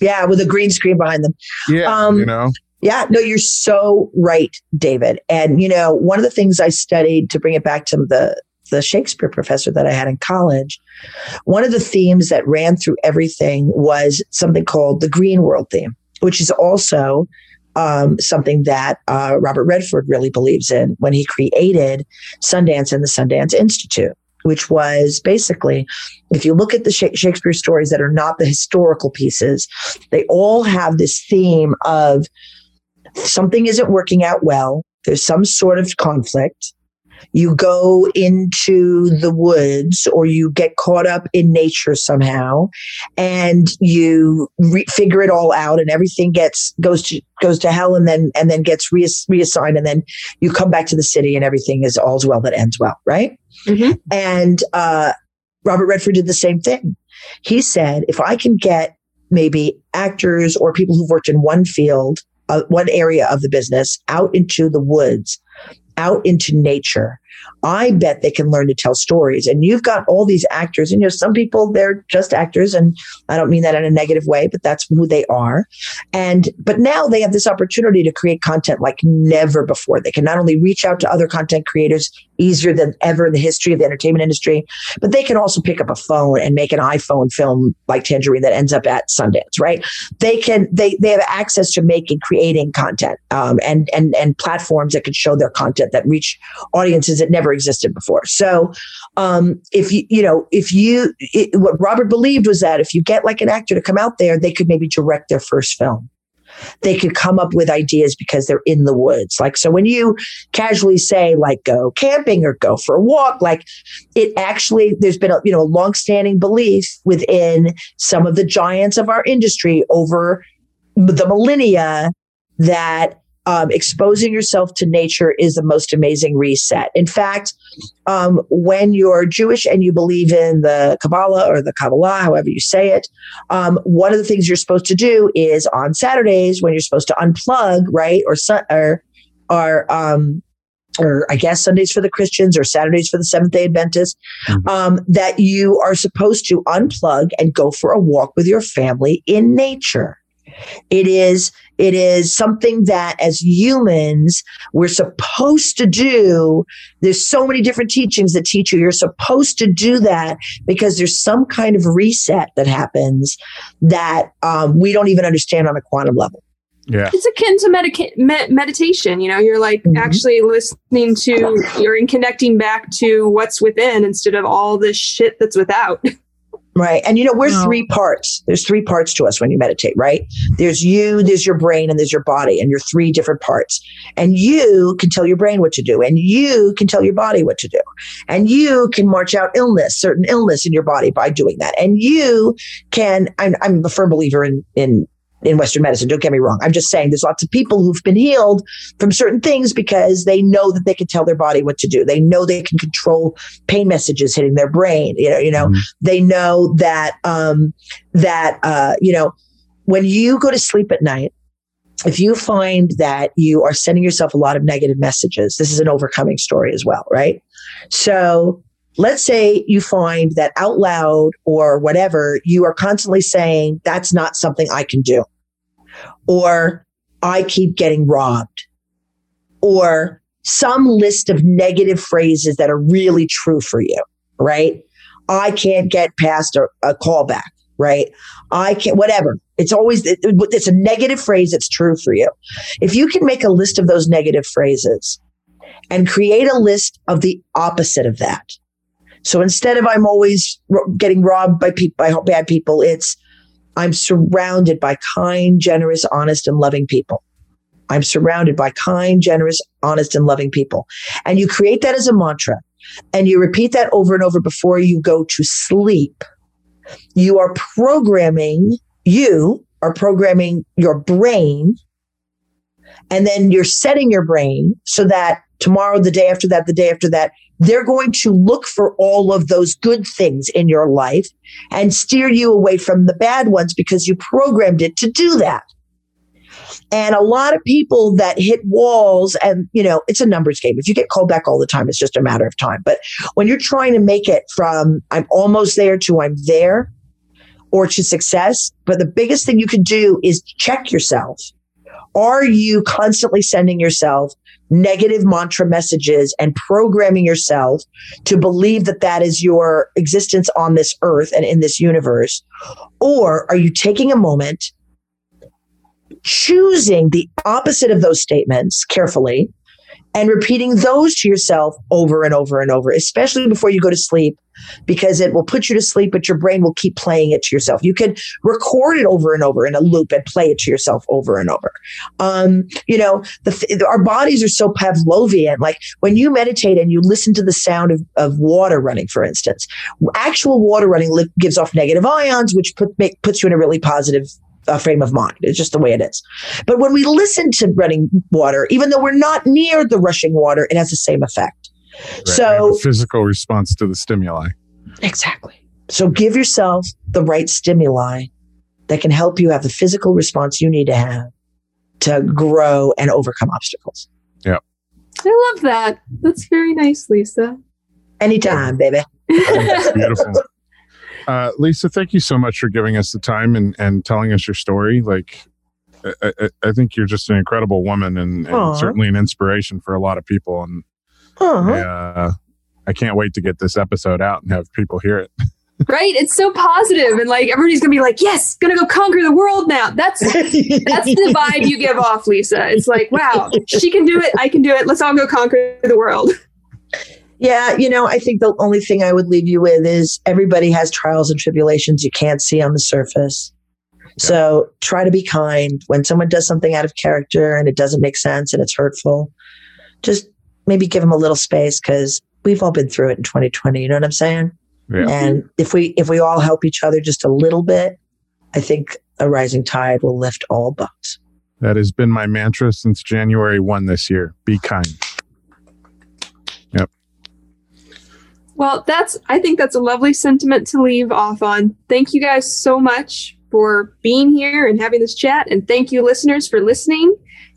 Speaker 5: Yeah. With a green screen behind them.
Speaker 2: yeah
Speaker 5: Um,
Speaker 2: you know
Speaker 5: Yeah, no, you're so right, David. And you know, one of the things I studied to bring it back to the the Shakespeare professor that I had in college, one of the themes that ran through everything was something called the green world theme, which is also um, something that uh, Robert Redford really believes in when he created Sundance and the Sundance Institute. Which was basically, if you look at the Shakespeare stories that are not the historical pieces, they all have this theme of something isn't working out well. There's some sort of conflict. you go into the woods or you get caught up in nature somehow and you re- figure it all out and everything gets goes to goes to hell and then and then gets reass- reassigned and then you come back to the city and everything is all's well that ends well right
Speaker 4: Mm-hmm.
Speaker 5: and uh, robert redford did the same thing he said if i can get maybe actors or people who've worked in one field uh, one area of the business out into the woods out into nature I bet they can learn to tell stories. And you've got all these actors, and you know, some people they're just actors, and I don't mean that in a negative way, but that's who they are. And but now they have this opportunity to create content like never before. They can not only reach out to other content creators easier than ever in the history of the entertainment industry, but they can also pick up a phone and make an iPhone film like Tangerine that ends up at Sundance, right? They can they they have access to making creating content um, and and and platforms that can show their content that reach audiences that never existed before. So, um, if you, you know, if you, it, what Robert believed was that if you get like an actor to come out there, they could maybe direct their first film. They could come up with ideas because they're in the woods. Like, so when you casually say, like, go camping or go for a walk, like, it actually, there's been a, you know, a longstanding belief within some of the giants of our industry over the millennia that um, exposing yourself to nature is the most amazing reset. In fact, um, when you're Jewish and you believe in the Kabbalah or the Kabbalah, however you say it, um, one of the things you're supposed to do is on Saturdays when you're supposed to unplug, right, or or or um, or I guess Sundays for the Christians or Saturdays for the Seventh Day Adventists, mm-hmm. um, that you are supposed to unplug and go for a walk with your family in nature. It is it is something that as humans we're supposed to do. There's so many different teachings that teach you you're supposed to do that because there's some kind of reset that happens that um, we don't even understand on a quantum level.
Speaker 4: Yeah. It's akin to medica- med- meditation. You know, you're like mm-hmm. actually listening to, you're in connecting back to what's within instead of all this shit that's without.
Speaker 5: Right. And you know, we're no. three parts. There's three parts to us when you meditate, right? There's you, there's your brain, and there's your body, and you're three different parts. And you can tell your brain what to do, and you can tell your body what to do. And you can march out illness, certain illness in your body by doing that. And you can, I'm, I'm a firm believer in, in in Western medicine. Don't get me wrong. I'm just saying there's lots of people who've been healed from certain things because they know that they can tell their body what to do. They know they can control pain messages hitting their brain. You know, you know, mm-hmm. they know that, um, that, uh, you know, when you go to sleep at night, if you find that you are sending yourself a lot of negative messages, this is an overcoming story as well, right? So let's say you find that out loud or whatever, you are constantly saying, that's not something I can do. Or I keep getting robbed. Or some list of negative phrases that are really true for you, right? I can't get past a, a callback, right? I can't, whatever. It's always, it, it's a negative phrase that's true for you. If you can make a list of those negative phrases and create a list of the opposite of that, so instead of I'm always getting robbed by people, by bad people, it's I'm surrounded by kind, generous, honest, and loving people. I'm surrounded by kind, generous, honest, and loving people. And you create that as a mantra and you repeat that over and over before you go to sleep. You are programming, you are programming your brain. And then you're setting your brain so that tomorrow, the day after that, the day after that, they're going to look for all of those good things in your life and steer you away from the bad ones because you programmed it to do that. And a lot of people that hit walls and, you know, it's a numbers game. If you get called back all the time, it's just a matter of time. But when you're trying to make it from I'm almost there to I'm there or to success, but the biggest thing you can do is check yourself. Are you constantly sending yourself negative mantra messages and programming yourself to believe that that is your existence on this earth and in this universe? Or are you taking a moment, choosing the opposite of those statements carefully, and repeating those to yourself over and over and over, especially before you go to sleep, because it will put you to sleep, but your brain will keep playing it to yourself. You can record it over and over in a loop and play it to yourself over and over. Um, you know, the, our bodies are so Pavlovian. Like when you meditate and you listen to the sound of, of water running, for instance, actual water running gives off negative ions, which put, make, puts you in a really positive a frame of mind. It's just the way it is. But when we listen to running water, even though we're not near the rushing water, it has the same effect.
Speaker 2: Right. So physical response to the stimuli.
Speaker 5: Exactly. So give yourself the right stimuli that can help you have the physical response you need to have to grow and overcome obstacles.
Speaker 2: Yeah.
Speaker 4: I love that. That's very nice, Lisa.
Speaker 5: Anytime, baby.
Speaker 2: beautiful. Uh, Lisa, thank you so much for giving us the time and, and telling us your story. Like, I, I, I think you're just an incredible woman and, and certainly an inspiration for a lot of people. And uh, I can't wait to get this episode out and have people hear it.
Speaker 4: right? It's so positive and like everybody's gonna be like yes gonna go conquer the world now. That's that's the vibe you give off lisa. It's like wow she can do it. I can do it. Let's all go conquer the world
Speaker 5: yeah, you know, I think the only thing I would leave you with is everybody has trials and tribulations you can't see on the surface. Yeah. So try to be kind. When someone does something out of character and it doesn't make sense and it's hurtful, just maybe give them a little space because we've all been through it in 2020. You know what I'm saying? Yeah. And if we if we all help each other just a little bit, I think a rising tide will lift all boats.
Speaker 2: That has been my mantra since January 1 this year. Be kind.
Speaker 4: Well, that's I think that's a lovely sentiment to leave off on. Thank you guys so much for being here and having this chat, and thank you listeners for listening.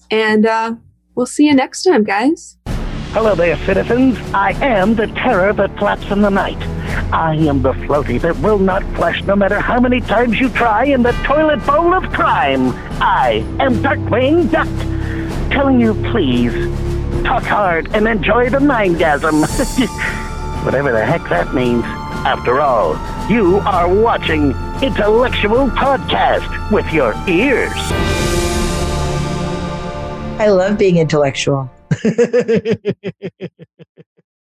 Speaker 4: And uh, we'll see you next time, guys.
Speaker 6: Hello there, citizens. I am the terror that flaps in the night. I am the floaty that will not flush no matter how many times you try in the toilet bowl of crime. I am Darkwing Duck, telling you please talk hard and enjoy the mindgasm. whatever the heck that means. After all, you are watching Intellexual Podcast with your ears.
Speaker 5: I love being intellectual.